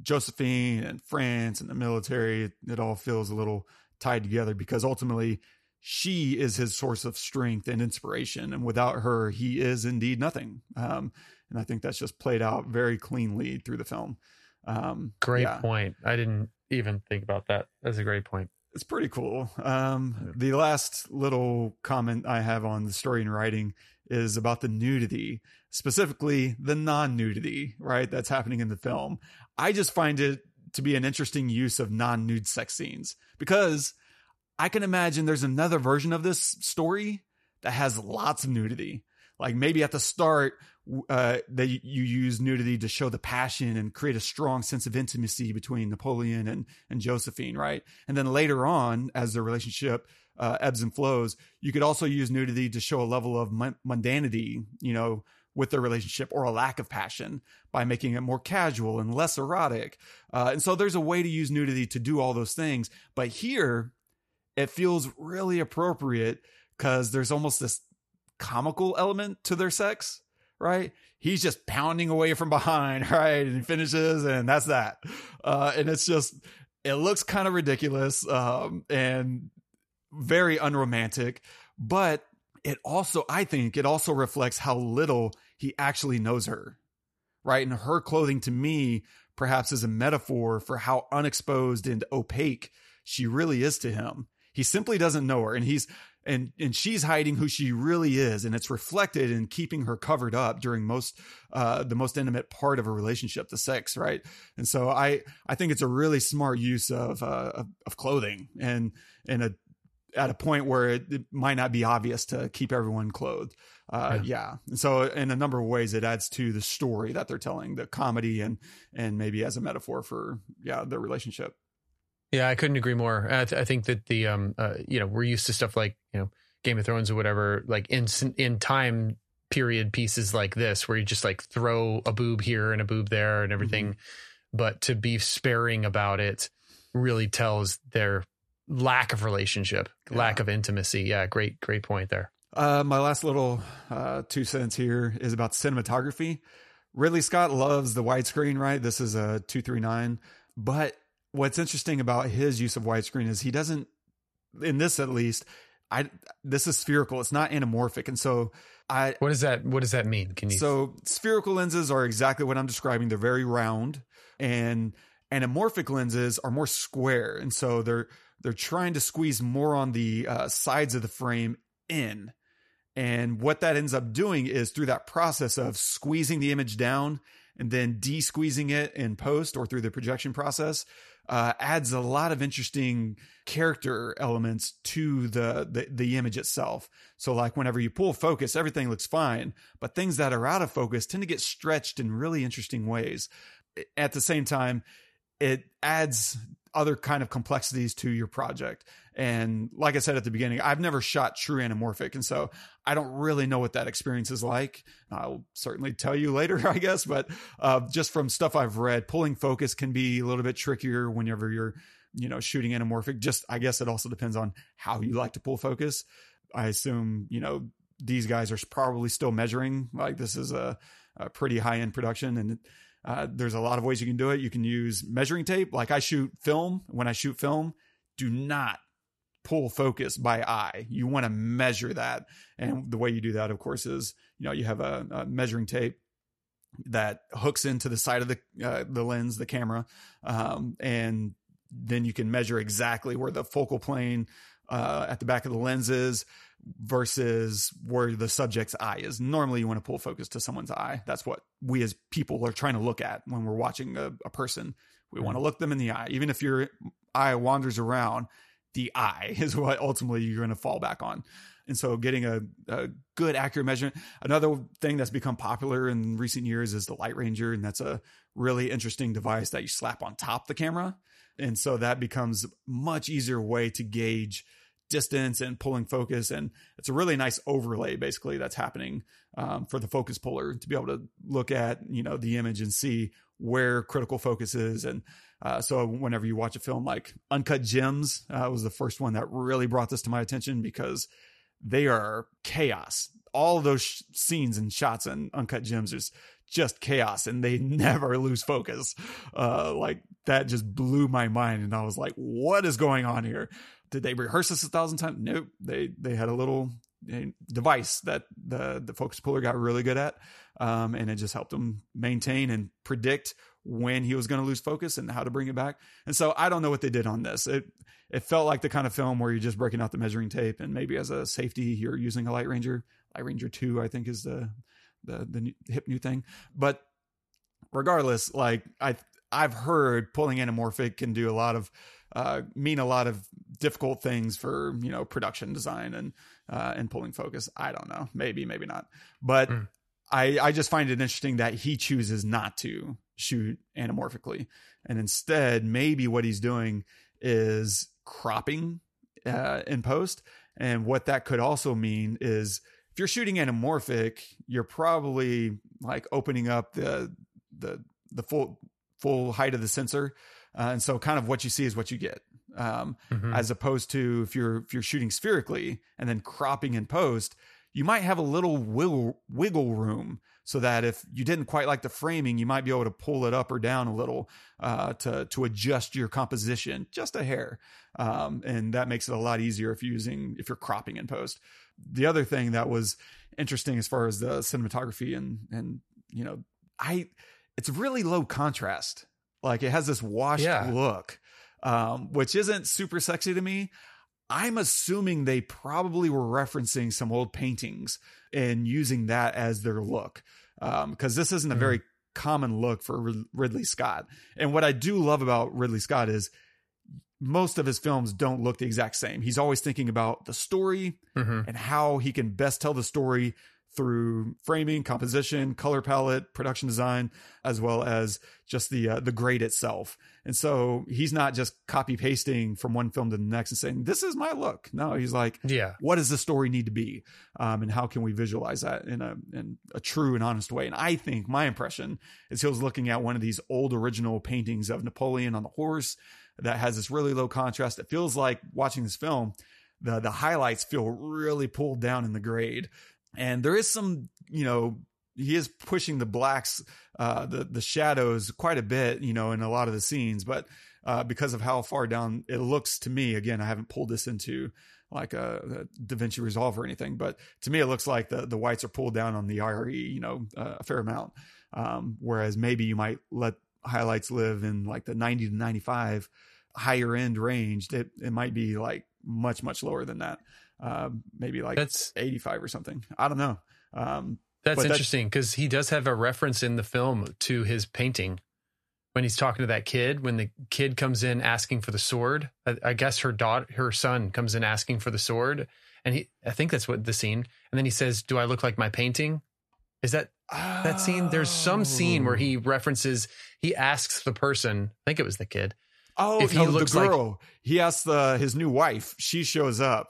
Speaker 2: Josephine and France and the military. It, it all feels a little tied together because ultimately she is his source of strength and inspiration. And without her, he is indeed nothing. Um, and I think that's just played out very cleanly through the film. Um,
Speaker 3: Great
Speaker 2: yeah
Speaker 3: point. I didn't even think about that. That's a great point.
Speaker 2: it's pretty cool. Um, the last little comment I have on the story and writing is about the nudity, specifically the non nudity, right? That's happening in the film. I just find it to be an interesting use of non nude sex scenes because I can imagine there's another version of this story that has lots of nudity. Like maybe at the start, uh, that you use nudity to show the passion and create a strong sense of intimacy between Napoleon and, and Josephine, right? And then later on, as their relationship uh, ebbs and flows, you could also use nudity to show a level of mun- mundanity, you know, with their relationship or a lack of passion by making it more casual and less erotic. Uh, and so there's a way to use nudity to do all those things. But here, it feels really appropriate because there's almost this comical element to their sex, right? He's just pounding away from behind, right? And he finishes, and that's that. Uh, and it's just, it looks kind of ridiculous um, and very unromantic, but it also, I think, it also reflects how little he actually knows her, right? And her clothing to me perhaps is a metaphor for how unexposed and opaque she really is to him. He simply doesn't know her. And he's, and and she's hiding who she really is and it's reflected in keeping her covered up during most uh the most intimate part of a relationship the sex right? And so i i think it's a really smart use of uh of, of clothing and and a at a point where it, it, might not be obvious to keep everyone clothed. Uh yeah. yeah. And so in a number of ways it adds to the story that they're telling the comedy and and maybe as a metaphor for yeah their relationship
Speaker 3: yeah, I couldn't agree more. I, th- I think that the um, uh, you know, we're used to stuff like you know, Game of Thrones or whatever, like in in time period pieces like this, where you just like throw a boob here and a boob there and everything. Mm-hmm. But to be sparing about it really tells their lack of relationship, yeah. lack of intimacy. Yeah, great, great point there.
Speaker 2: Uh, my last little uh, two cents here is about cinematography. Ridley Scott loves the widescreen, right? This is a 239, but what's interesting about his use of widescreen is he doesn't, in this at least, I this is spherical. It's not anamorphic, and so I.
Speaker 3: What does that What does that mean? Can you?
Speaker 2: So spherical lenses are exactly what I'm describing. They're very round, and anamorphic lenses are more square, and so they're they're trying to squeeze more on the uh, sides of the frame in. And what that ends up doing is through that process of squeezing the image down and then de squeezing it in post or through the projection process, uh, adds a lot of interesting character elements to the, the the image itself. So like whenever you pull focus, everything looks fine, but things that are out of focus tend to get stretched in really interesting ways. At the same time, it adds other kind of complexities to your project. And like I said at the beginning, I've never shot true anamorphic. And so I don't really know what that experience is like. I'll certainly tell you later, I guess. But uh, just from stuff I've read, pulling focus can be a little bit trickier whenever you're, you know, shooting anamorphic. Just, I guess it also depends on how you like to pull focus. I assume, you know, these guys are probably still measuring. Like this is a, a pretty high end production. And uh, there's a lot of ways you can do it. You can use measuring tape. Like I shoot film. When I shoot film, do not pull focus by eye. You want to measure that. And the way you do that, of course, is, you know, you have a, a measuring tape that hooks into the side of the, uh, the lens, the camera. Um, and then you can measure exactly where the focal plane, uh, at the back of the lens is versus where the subject's eye is. Normally, you want to pull focus to someone's eye. That's what we as people are trying to look at when we're watching a, a person. We mm-hmm. want to look them in the eye. Even if your eye wanders around, the eye is what ultimately you're going to fall back on. And so getting a, a, good accurate measurement. Another thing that's become popular in recent years is the Light Ranger. And that's a really interesting device that you slap on top the camera. And so that becomes much easier way to gauge distance and pulling focus. And it's a really nice overlay basically that's happening um, for the focus puller to be able to look at, you know, the image and see where critical focus is. And uh, so whenever you watch a film like Uncut Gems uh, was the first one that really brought this to my attention because they are chaos. All those sh- scenes and shots in Uncut Gems is just chaos and they never lose focus. Uh, like that just blew my mind. And I was like, what is going on here? Did they rehearse this a thousand times? Nope. They they had a little device that the the focus puller got really good at, um, and it just helped him maintain and predict when he was going to lose focus and how to bring it back. And so I don't know what they did on this. It it felt like the kind of film where you're just breaking out the measuring tape and maybe as a safety you're using a Light Ranger. Light Ranger Two, I think, is the the the new, hip new thing. But regardless, like I I've heard pulling anamorphic can do a lot of uh, mean a lot of difficult things for you know production design and uh, and pulling focus. I don't know, maybe maybe not, but mm. I I just find it interesting that he chooses not to shoot anamorphically, and instead maybe what he's doing is cropping uh, in post, and what that could also mean is if you're shooting anamorphic, you're probably like opening up the the the full full height of the sensor uh, and so kind of what you see is what you get. Um, mm-hmm. as opposed to if you're if you're shooting spherically and then cropping in post, you might have a little wiggle wiggle room so that if you didn't quite like the framing, you might be able to pull it up or down a little uh, to to adjust your composition just a hair, um, and that makes it a lot easier if you're using if you're cropping in post. The other thing that was interesting as far as the cinematography and and you know I it's really low contrast like it has this washed yeah. look, um, which isn't super sexy to me. I'm assuming they probably were referencing some old paintings and using that as their look. Because um, this isn't a very common look for Ridley Scott. And what I do love about Ridley Scott is most of his films don't look the exact same. He's always thinking about the story mm-hmm. and how he can best tell the story through framing, composition, color palette, production design, as well as just the uh, the grade itself. And so he's not just copy pasting from one film to the next and saying this is my look. No, he's like,
Speaker 3: yeah,
Speaker 2: what does the story need to be, um, and how can we visualize that in a in a true and honest way? And I think my impression is he was looking at one of these old original paintings of Napoleon on the horse that has this really low contrast. It feels like watching this film the the highlights feel really pulled down in the grade and there is some you know he is pushing the blacks uh the the shadows quite a bit you know in a lot of the scenes but uh because of how far down it looks to me again i haven't pulled this into like a, a DaVinci Resolve or anything, but to me it looks like the the whites are pulled down on the IRE, you know, uh, a fair amount. Um, whereas maybe you might let highlights live in like the 90 to 95 higher end range. It it might be like much much lower than that uh, maybe like that's 85 or something. I don't know. Um,
Speaker 3: that's interesting because he does have a reference in the film to his painting when he's talking to that kid. When the kid comes in asking for the sword, I, I guess her daughter, her son, comes in asking for the sword, and he, I think that's what the scene. And then he says, "Do I look like my painting?" Is that oh. that scene? There's some scene where he references. He asks the person. I think it was the kid.
Speaker 2: Oh, if he no, looks the girl. Like, he asks the his new wife. She shows up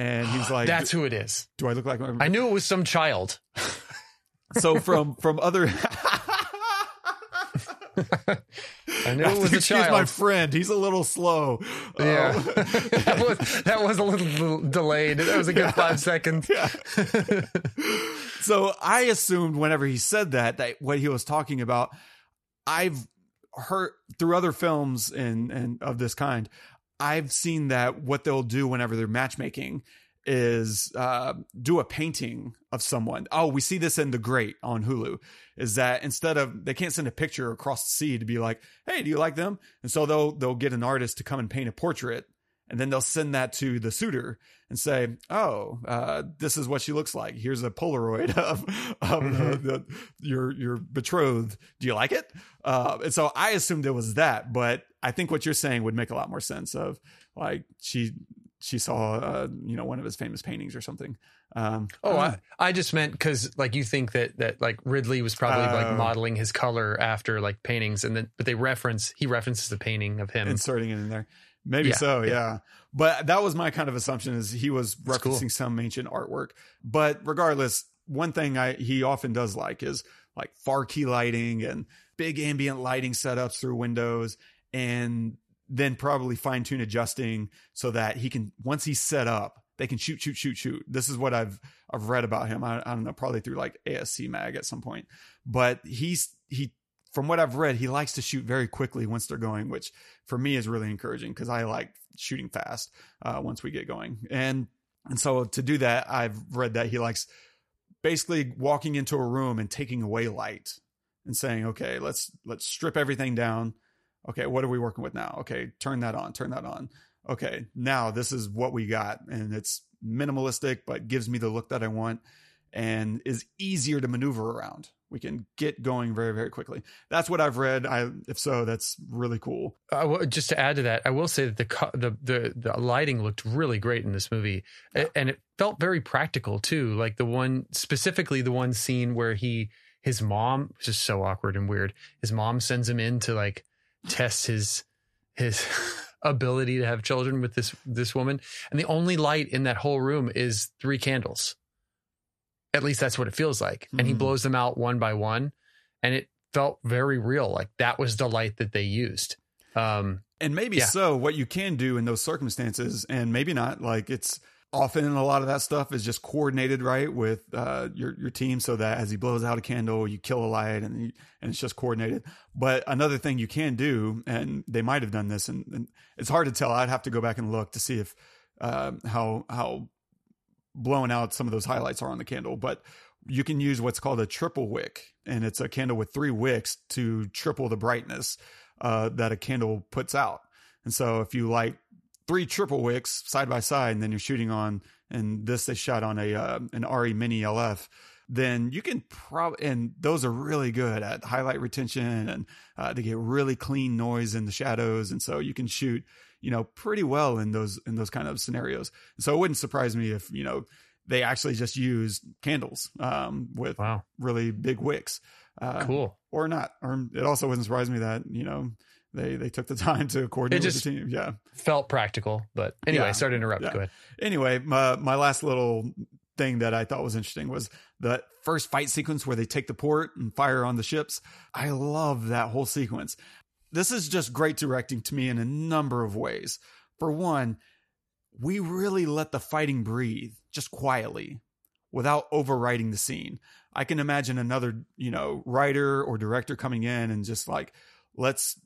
Speaker 2: and he's like,
Speaker 3: "That's who it is."
Speaker 2: Do I look like? My-
Speaker 3: I knew it was some child.
Speaker 2: so from from other.
Speaker 3: I knew it was a child.
Speaker 2: He's my friend. He's a little slow.
Speaker 3: Yeah, um, that was that was a little delayed. That was a good yeah. five seconds. Yeah.
Speaker 2: so I assumed whenever he said that that what he was talking about, I've heard through other films and and of this kind. I've seen that what they'll do whenever they're matchmaking is uh, do a painting of someone. Oh, we see this in The Great on Hulu. Is that instead of they can't send a picture across the sea to be like, "Hey, do you like them?" And so they'll they'll get an artist to come and paint a portrait, and then they'll send that to the suitor and say, "Oh, uh, this is what she looks like. Here's a Polaroid of, of mm-hmm. the, the, your your betrothed. Do you like it?" Uh, and so I assumed it was that, but I think what you're saying would make a lot more sense. Of like she she saw uh, you know one of his famous paintings or something. Um,
Speaker 3: oh, I, I, just meant because like you think that that like Ridley was probably uh, like oh. modeling his color after like paintings, and then but they reference he references the painting of him
Speaker 2: inserting it in there. Maybe yeah, so, yeah. yeah. But that was my kind of assumption is he was referencing cool. some ancient artwork. But regardless, one thing I he often does like is like far key lighting and big ambient lighting setups through windows and then probably fine tune adjusting so that he can once he's set up they can shoot shoot shoot shoot this is what i've i've read about him i, I don't know probably through like asc mag at some point but he's he from what i've read he likes to shoot very quickly once they're going which for me is really encouraging because i like shooting fast uh, once we get going and and so to do that i've read that he likes basically walking into a room and taking away light and saying okay let's let's strip everything down okay, what are we working with now? Okay, turn that on, turn that on. Okay, now this is what we got. And it's minimalistic, but gives me the look that I want and is easier to maneuver around. We can get going very, very quickly. That's what I've read. I, if so, that's really cool.
Speaker 3: Uh, just to add to that, I will say that the the the, the lighting looked really great in this movie, yeah. and it felt very practical too. Like the one specifically, the one scene where he his mom, which is so awkward and weird. His mom sends him in to like test his his ability to have children with this this woman and the only light in that whole room is three candles at least that's what it feels like mm-hmm. and he hmm. blows them out one by one and it felt very real like that was the light that they used um
Speaker 2: and maybe yeah. so what you can do in those circumstances and maybe not like it's often a lot of that stuff is just coordinated right with uh, your your team so that as he blows out a candle you kill a light and you, and it's just coordinated but another thing you can do and they might have done this and, and it's hard to tell i'd have to go back and look to see if uh, how how blown out some of those highlights are on the candle but you can use what's called a triple wick and it's a candle with three wicks to triple the brightness uh, that a candle puts out and so if you light three triple wicks side by side, and then you're shooting on, and this they shot on a uh, an ARRI Mini LF. Then you can probably, and those are really good at highlight retention, and uh, they get really clean noise in the shadows, and so you can shoot, you know, pretty well in those in those kind of scenarios. So it wouldn't surprise me if you know they actually just used candles um, with
Speaker 3: Wow.
Speaker 2: really big wicks. Uh,
Speaker 3: Cool.
Speaker 2: or not. Or it also wouldn't surprise me that you know they they took the time to coordinate
Speaker 3: It
Speaker 2: with
Speaker 3: just-
Speaker 2: the team. Yeah.
Speaker 3: Felt practical, but anyway,
Speaker 2: Yeah.
Speaker 3: sorry to interrupt.
Speaker 2: Yeah.
Speaker 3: Go ahead.
Speaker 2: Anyway, my my last little thing that I thought was interesting was the first fight sequence where they take the port and fire on the ships. I love that whole sequence. This is just great directing to me in a number of ways. For one, we really let the fighting breathe just quietly without overwriting the scene. I can imagine another, you know, writer or director coming in and just like, let's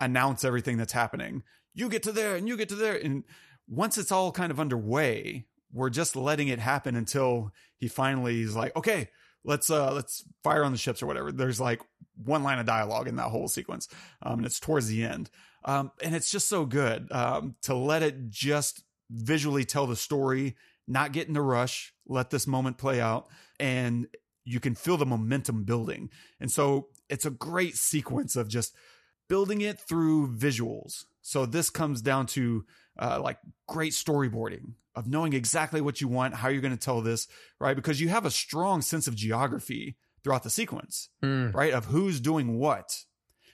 Speaker 2: announce everything that's happening. You get to there and you get to there. And once it's all kind of underway, we're just letting it happen until he finally is like, okay, let's uh let's fire on the ships or whatever. There's like one line of dialogue in that whole sequence. Um and it's towards the end. Um and it's just so good um to let it just visually tell the story, not get in a rush, let this moment play out and you can feel the momentum building. And so it's a great sequence of just building it through visuals. So this comes down to uh, like great storyboarding of knowing exactly what you want, how you're going to tell this, right? Because you have a strong sense of geography throughout the sequence,
Speaker 3: Mm.
Speaker 2: right? Of who's doing what.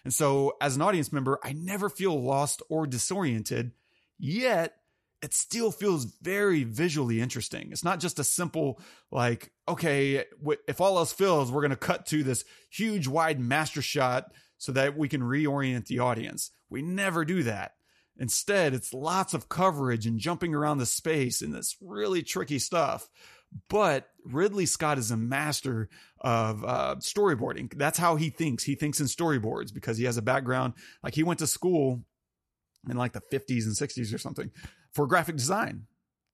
Speaker 2: And so as an audience member, I never feel lost or disoriented, yet it still feels very visually interesting. It's not just a simple, like, okay, if all else fails, we're going to cut to this huge, wide master shot so that we can reorient the audience. We never do that. Instead, it's lots of coverage and jumping around the space and this really tricky stuff. But Ridley Scott is a master of uh, storyboarding. That's how he thinks. He thinks in storyboards because he has a background. Like he went to school in like the 50s and 60s or something for graphic design.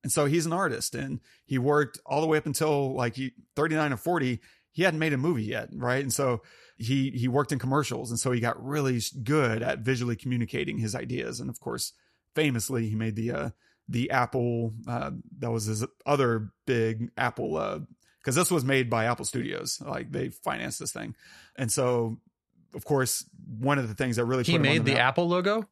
Speaker 2: And so he's an artist and he worked all the way up until like he 39 or 40. He hadn't made a movie yet, right? And so he he worked in commercials and so he got really good at visually communicating his ideas and of course famously he made the uh the Apple uh that was his other big Apple uh cuz this was made by Apple Studios like they financed this thing. And so of course one of the things that really
Speaker 3: He
Speaker 2: put him on
Speaker 3: made the
Speaker 2: map-
Speaker 3: Apple logo.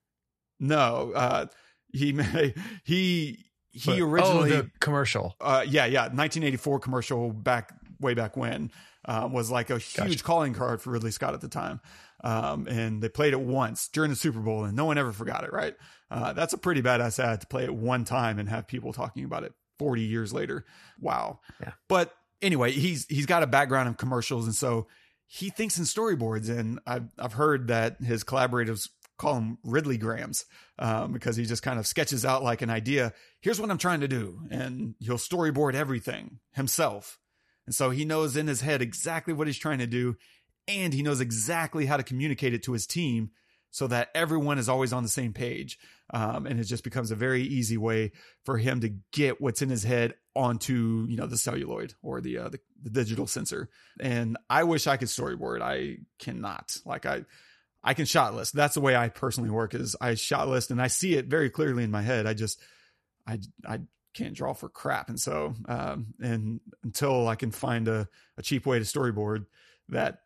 Speaker 2: no, uh, he made he he
Speaker 3: But-
Speaker 2: originally
Speaker 3: oh, the commercial.
Speaker 2: uh, yeah yeah 1984 commercial back way back when uh, was like a huge
Speaker 3: Gotcha.
Speaker 2: calling card for Ridley Scott at the time, um, and they played it once during the Super Bowl and no one ever forgot it. Right, uh, that's a pretty badass ad to play it one time and have people talking about it 40 years later. Wow.
Speaker 3: Yeah.
Speaker 2: But anyway, he's he's got a background in commercials and so he thinks in storyboards and I've I've heard that his collaborators call him Ridleygrams um, because he just kind of sketches out like an idea. Here's what I'm trying to do, and he'll storyboard everything himself. And so he knows in his head exactly what he's trying to do, and he knows exactly how to communicate it to his team so that everyone is always on the same page. Um, and it just becomes a very easy way for him to get what's in his head onto you know the celluloid or the uh, the, the digital sensor. And I wish I could storyboard. I cannot. Like I. I can shot list. That's the way I personally work is I shot list and I see it very clearly in my head. I just, I, I can't draw for crap. And so, um, and until I can find a, a cheap way to storyboard that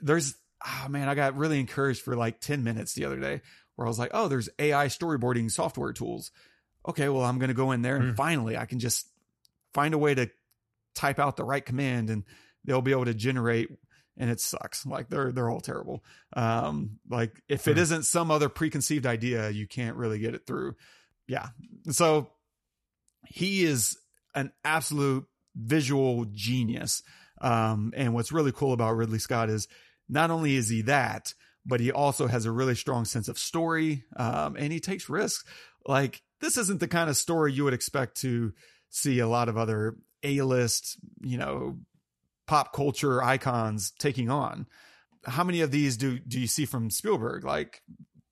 Speaker 2: there's, oh man, I got really encouraged for like 10 minutes the other day where I was like, oh, there's AI storyboarding software tools. Okay. Well, I'm going to go in there and
Speaker 3: Mm.
Speaker 2: finally I can just find a way to type out the right command and they'll be able to generate and it sucks. Like they're they're all terrible. Um, like if it
Speaker 3: Hmm.
Speaker 2: isn't some other preconceived idea, you can't really get it through. Yeah. So he is an absolute visual genius. Um, and what's really cool about Ridley Scott is not only is he that, but he also has a really strong sense of story. Um, and he takes risks. Like this isn't the kind of story you would expect to see a lot of other A-list, you know, pop culture icons taking on. How many of these do do you see from Spielberg? Like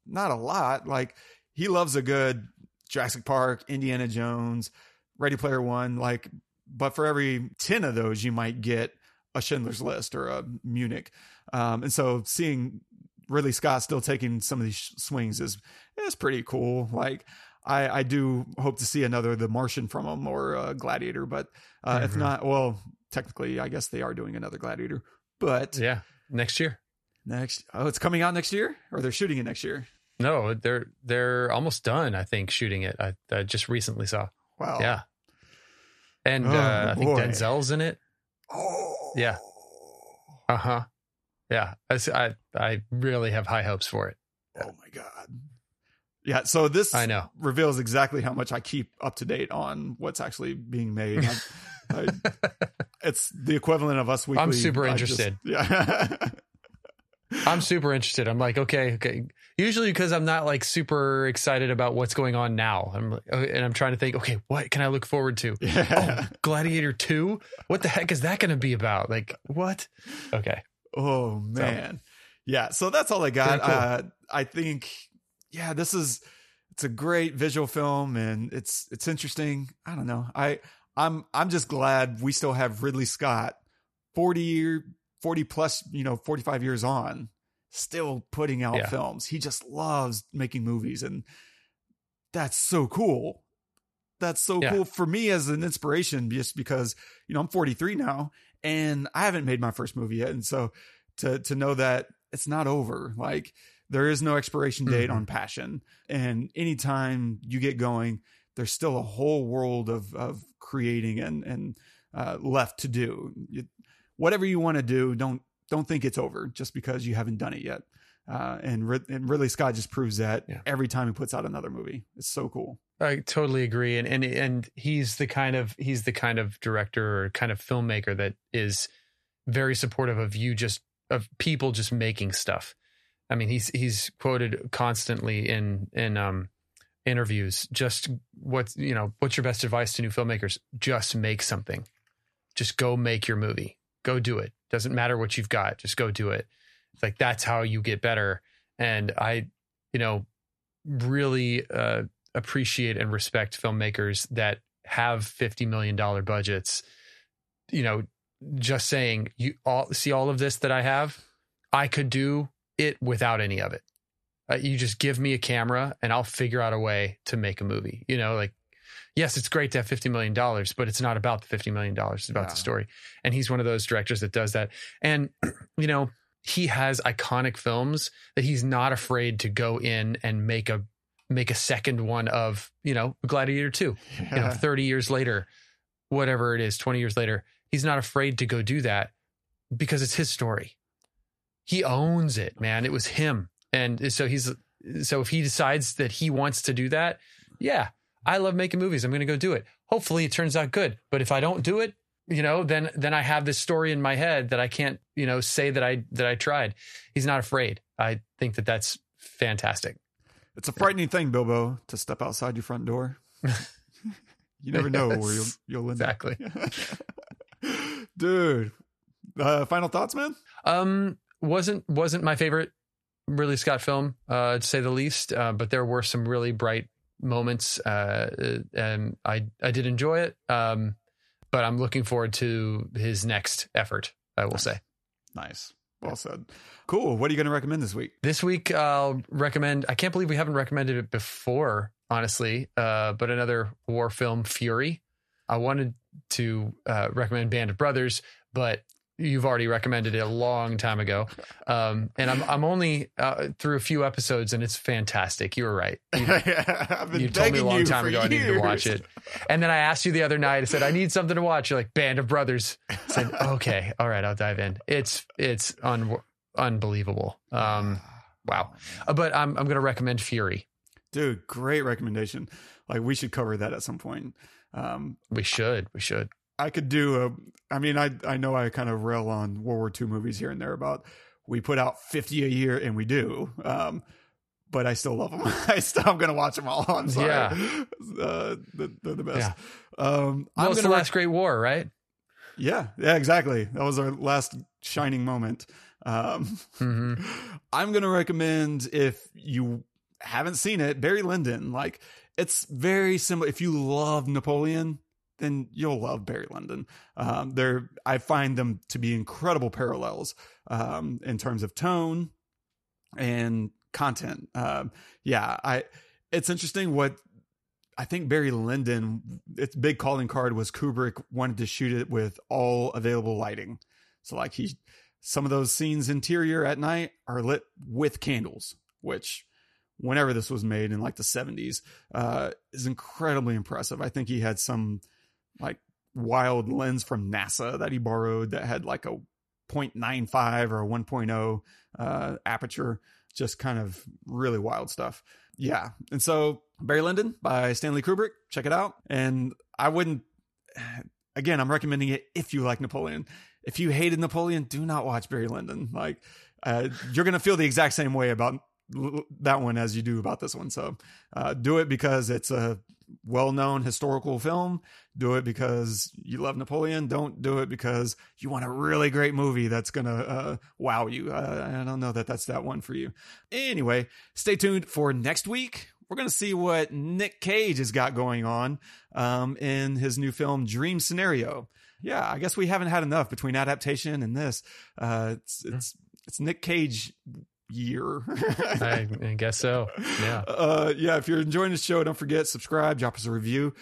Speaker 2: not a lot. Like he loves a good Jurassic Park, Indiana Jones, Ready Player One, like but for every 10 of those you might get a Schindler's List or a Munich. Um, and so seeing Ridley Scott still taking some of these swings is is pretty cool. Like I, I do hope to see another The Martian from him or uh, Gladiator, but uh, if
Speaker 3: Mhm.
Speaker 2: not, well, technically, I guess they are doing another Gladiator. But
Speaker 3: Yeah, next year.
Speaker 2: next, oh, it's coming out next year, or they're shooting it next year.
Speaker 3: No, they're they're almost done. I think shooting it. I, I just recently saw.
Speaker 2: Wow.
Speaker 3: Yeah, and
Speaker 2: Oh,
Speaker 3: uh, I think
Speaker 2: boy.
Speaker 3: Denzel's in it.
Speaker 2: Oh.
Speaker 3: Yeah. Uh huh. Yeah, I, I really have high hopes for it.
Speaker 2: Oh my god. Yeah. So this
Speaker 3: I know.
Speaker 2: reveals exactly how much I keep up to date on what's actually being made. I, it's the equivalent of us weekly.
Speaker 3: I'm super
Speaker 2: I just-
Speaker 3: interested.
Speaker 2: yeah.
Speaker 3: I'm super interested. I'm like, okay, okay. Usually because I'm not like super excited about what's going on now. I'm like, oh, and I'm trying to think, okay, what can I look forward to?
Speaker 2: yeah.
Speaker 3: Oh, Gladiator 2? What the heck is that going to be about? Like, what? Okay.
Speaker 2: Oh man. Yeah, so that's all I got.
Speaker 3: Cool.
Speaker 2: Uh I think yeah, this is it's a great visual film and it's it's interesting. I don't know. I I'm I'm just glad we still have Ridley Scott 40 year 40 plus, you know, 45 years on still putting out
Speaker 3: Yeah.
Speaker 2: films. He just loves making movies and that's so cool. That's so
Speaker 3: Yeah.
Speaker 2: cool for me as an inspiration just because, you know, I'm 43 now and I haven't made my first movie yet. And so to to know that it's not over, like there is no expiration date
Speaker 3: Mhm.
Speaker 2: on passion. And anytime you get going, there's still a whole world of of creating and and uh, left to do. You, whatever you want to do, don't don't think it's over just because you haven't done it yet. Uh, and Rid- and Ridley Scott just proves that
Speaker 3: Yeah.
Speaker 2: every time he puts out another movie. It's so cool.
Speaker 3: I totally agree, and and and he's the kind of he's the kind of director or kind of filmmaker that is very supportive of you just of people just making stuff. I mean, he's he's quoted constantly in in um interviews. Just what's you know what's your best advice to new filmmakers? Just make something. Just go make your movie. Go do it. Doesn't matter what you've got. Just go do it. It's like that's how you get better. And I, you know, really uh, appreciate and respect filmmakers that have fifty million dollar budgets. You know, just saying you all see all of this that I have, I could do it without any of it. Uh, you just give me a camera and I'll figure out a way to make a movie. You know, like yes, it's great to have fifty million dollars, but it's not about the fifty million dollars. It's about the story. And he's one of those directors that does that. And you know, he has iconic films that he's not afraid to go in and make a make a second one of. You know, Gladiator Two you know, 30 years later, whatever it is, 20 years later, he's not afraid to go do that because it's his story. He owns it, man. It was him. And so he's, so if he decides that he wants to do that, yeah, I love making movies. I'm going to go do it. Hopefully it turns out good. But if I don't do it, you know, then, then I have this story in my head that I can't, you know, say that I, that I tried. He's not afraid. I think that that's fantastic.
Speaker 2: It's a frightening thing, Bilbo, to step outside your front door. you never know where you'll
Speaker 3: Yes,
Speaker 2: you'll end
Speaker 3: Exactly.
Speaker 2: Dude, uh, final thoughts, man?
Speaker 3: Um, wasn't wasn't my favorite Ridley Scott film, uh, to say the least. Uh, but there were some really bright moments, uh, and I I did enjoy it. Um, but I'm looking forward to his next effort. I will say
Speaker 2: Nice. Well said. Cool. What are you going to recommend this week?
Speaker 3: this week I'll recommend. I can't believe we haven't recommended it before, honestly. Uh, but another war film, Fury. I wanted to uh, recommend Band of Brothers, but you've already recommended it a long time ago. Um, and I'm I'm only uh, through a few episodes, and it's fantastic. You were right. You, you told me a long time ago I needed to watch it. And then I asked you the other night. I said I need something to watch. You're like Band of Brothers. I said okay, all right, I'll dive in. It's it's un- unbelievable. Um, wow. Uh, But I'm I'm going to recommend Fury.
Speaker 2: Dude, great recommendation. Like we should cover that at some point. Um,
Speaker 3: We should. We should.
Speaker 2: I could do a. I mean, I I know I kind of rail on World War II movies here and there about we put out fifty a year, and we do. Um, but I still love them. I still, I'm gonna watch them all. I'm sorry.
Speaker 3: Yeah.
Speaker 2: Uh, they're, the best.
Speaker 3: Yeah.
Speaker 2: Um,
Speaker 3: Well,
Speaker 2: I'm
Speaker 3: it's the last Great War, right?
Speaker 2: yeah, yeah, exactly. That was our last shining moment. Um,
Speaker 3: hmm
Speaker 2: I'm gonna recommend if you haven't seen it, Barry Lyndon. Like it's very similar. If you love Napoleon, then you'll love Barry Lyndon. Um, there, I find them to be incredible parallels um, in terms of tone and content. Um, yeah, I. It's interesting what I think Barry Lyndon, its big calling card was Kubrick wanted to shoot it with all available lighting. So like he, some of those scenes interior at night are lit with candles, which whenever this was made in like the 70s uh, is incredibly impressive. I think he had some like wild lens from NASA that he borrowed that had like a 0.95 or a 1.0 uh, aperture, just kind of really wild stuff. Yeah. And so Barry Lyndon by Stanley Kubrick, check it out. And I wouldn't, again, I'm recommending it if you like Napoleon. If you hated Napoleon, do not watch Barry Lyndon. Like, uh, you're going to feel the exact same way about that one as you do about this one. So uh, do it because it's a well known historical film. Do it because you love Napoleon. Don't do it because you want a really great movie that's going to uh, wow you. Uh, I don't know that that's that one for you. Anyway, stay tuned for next week. We're going to see what Nick Cage has got going on um, in his new film, Dream Scenario. Yeah, I guess we haven't had enough between adaptation and this. Uh, it's, it's, it's Nick Cage year.
Speaker 3: I, I, guess so. Yeah.
Speaker 2: Uh, yeah. If you're enjoying the show, don't forget subscribe, drop us a review.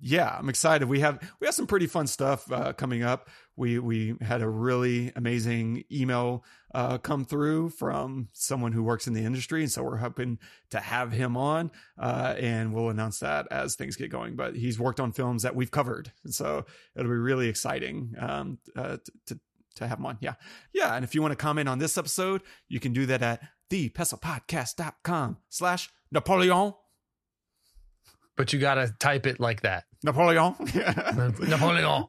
Speaker 2: Yeah, I'm excited. We have we have some pretty fun stuff uh, coming up. We we had a really amazing email uh, come through from someone who works in the industry, and so we're hoping to have him on, uh, and we'll announce that as things get going. But he's worked on films that we've covered, and so it'll be really exciting um, uh, to to have them on. Yeah. Yeah. And if you want to comment on this episode, you can do that at thepestlepodcast.com slash Napoleon.
Speaker 3: But you got to type it like that.
Speaker 2: Napoleon.
Speaker 3: Napoleon.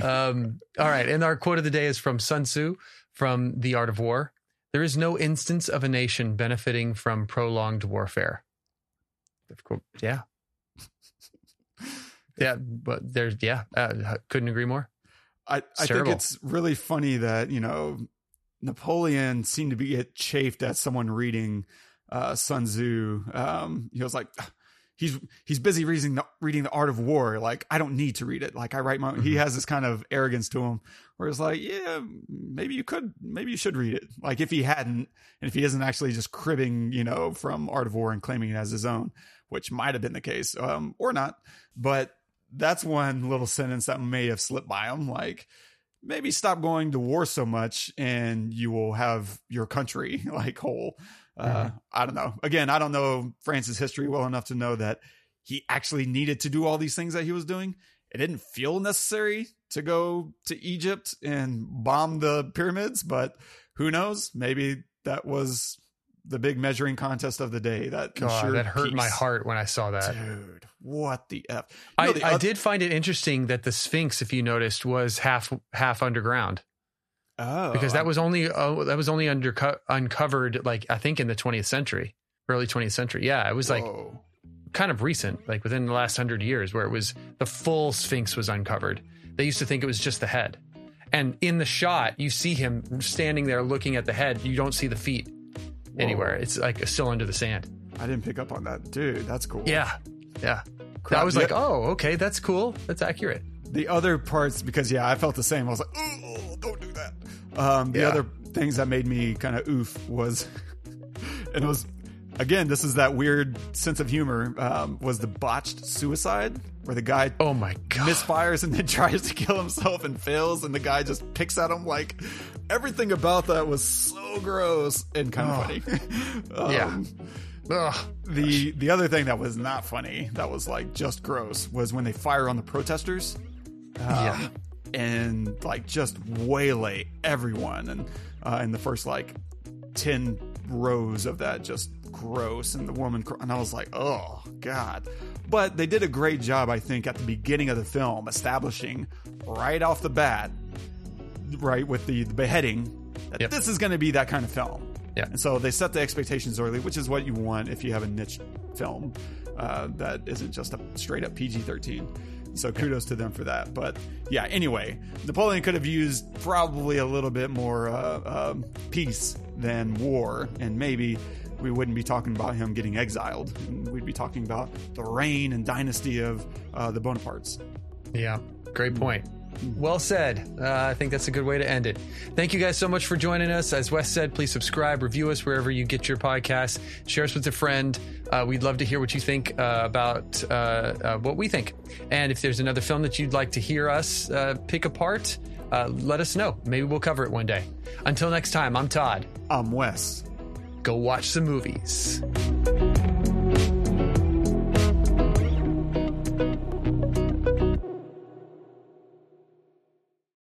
Speaker 3: Um, all right. And our quote of the day is from Sun Tzu from The Art of War. There is no instance of a nation benefiting from prolonged warfare. Yeah. Yeah. But there's, yeah, uh, couldn't agree more.
Speaker 2: I, I think it's really funny that, you know, Napoleon seemed to be get chafed at someone reading uh, Sun Tzu. Um, he was like, he's he's busy reading the reading the Art of War. Like I don't need to read it. Like I write my. Mm-hmm. He has this kind of arrogance to him, where it's like, yeah, maybe you could, maybe you should read it. Like if he hadn't, and if he isn't actually just cribbing, you know, from Art of War and claiming it as his own, which might have been the case, um, or not. But that's one little sentence that may have slipped by him. Like, maybe stop going to war so much and you will have your country like whole. Uh, mm-hmm. I don't know. Again, I don't know France's history well enough to know that he actually needed to do all these things that he was doing. It didn't feel necessary to go to Egypt and bomb the pyramids, but who knows? Maybe that was the big measuring contest of the day. That
Speaker 3: God, that hurt peace. my heart when I saw that.
Speaker 2: Dude, what the f?
Speaker 3: You know, I, the I did find it interesting that the Sphinx, if you noticed, was half half underground.
Speaker 2: Oh,
Speaker 3: because that was only uh, that was only underco- uncovered like I think in the 20th century, early 20th century. Yeah, it was like Whoa. kind of recent, like within the last hundred years, where it was the full Sphinx was uncovered. They used to think it was just the head, and in the shot you see him standing there looking at the head. You don't see the feet Whoa. anywhere. It's like still under the sand.
Speaker 2: I didn't pick up on that, dude. That's cool.
Speaker 3: Yeah, yeah. Crap. I was like, oh, okay, that's cool. That's accurate.
Speaker 2: The other parts, because yeah, I felt the same. I was like, oh, don't do that. Um, the yeah. other things that made me kind of oof was, and it was again, this is that weird sense of humor. Um, was the botched suicide where the guy
Speaker 3: oh my god
Speaker 2: misfires and then tries to kill himself and fails, and the guy just picks at him like everything about that was so gross and kind of oh. funny.
Speaker 3: um, yeah. Ugh.
Speaker 2: The the other thing that was not funny, that was like just gross, was when they fire on the protesters.
Speaker 3: Um, yeah.
Speaker 2: And like just waylay everyone, and uh, in the first like ten rows of that, just gross. And the woman, and I was like, oh god. But they did a great job, I think, at the beginning of the film, establishing right off the bat, right with the, the beheading, that yep. this is going to be that kind of film.
Speaker 3: Yeah.
Speaker 2: And so they set the expectations early, which is what you want if you have a niche film uh, that isn't just a straight up PG 13. So kudos to them for that. But yeah, anyway, Napoleon could have used probably a little bit more uh, um, peace than war, and maybe we wouldn't be talking about him getting exiled. We'd be talking about the reign and dynasty of uh, the Bonapartes.
Speaker 3: Yeah, great point. Well said. Uh, I think that's a good way to end it. Thank you guys so much for joining us. As Wes said, please subscribe, review us wherever you get your podcasts, share us with a friend. Uh, we'd love to hear what you think uh, about uh, uh, what we think. And if there's another film that you'd like to hear us uh, pick apart, uh, let us know. Maybe we'll cover it one day. Until next time, I'm Todd.
Speaker 2: I'm Wes
Speaker 3: go watch some movies.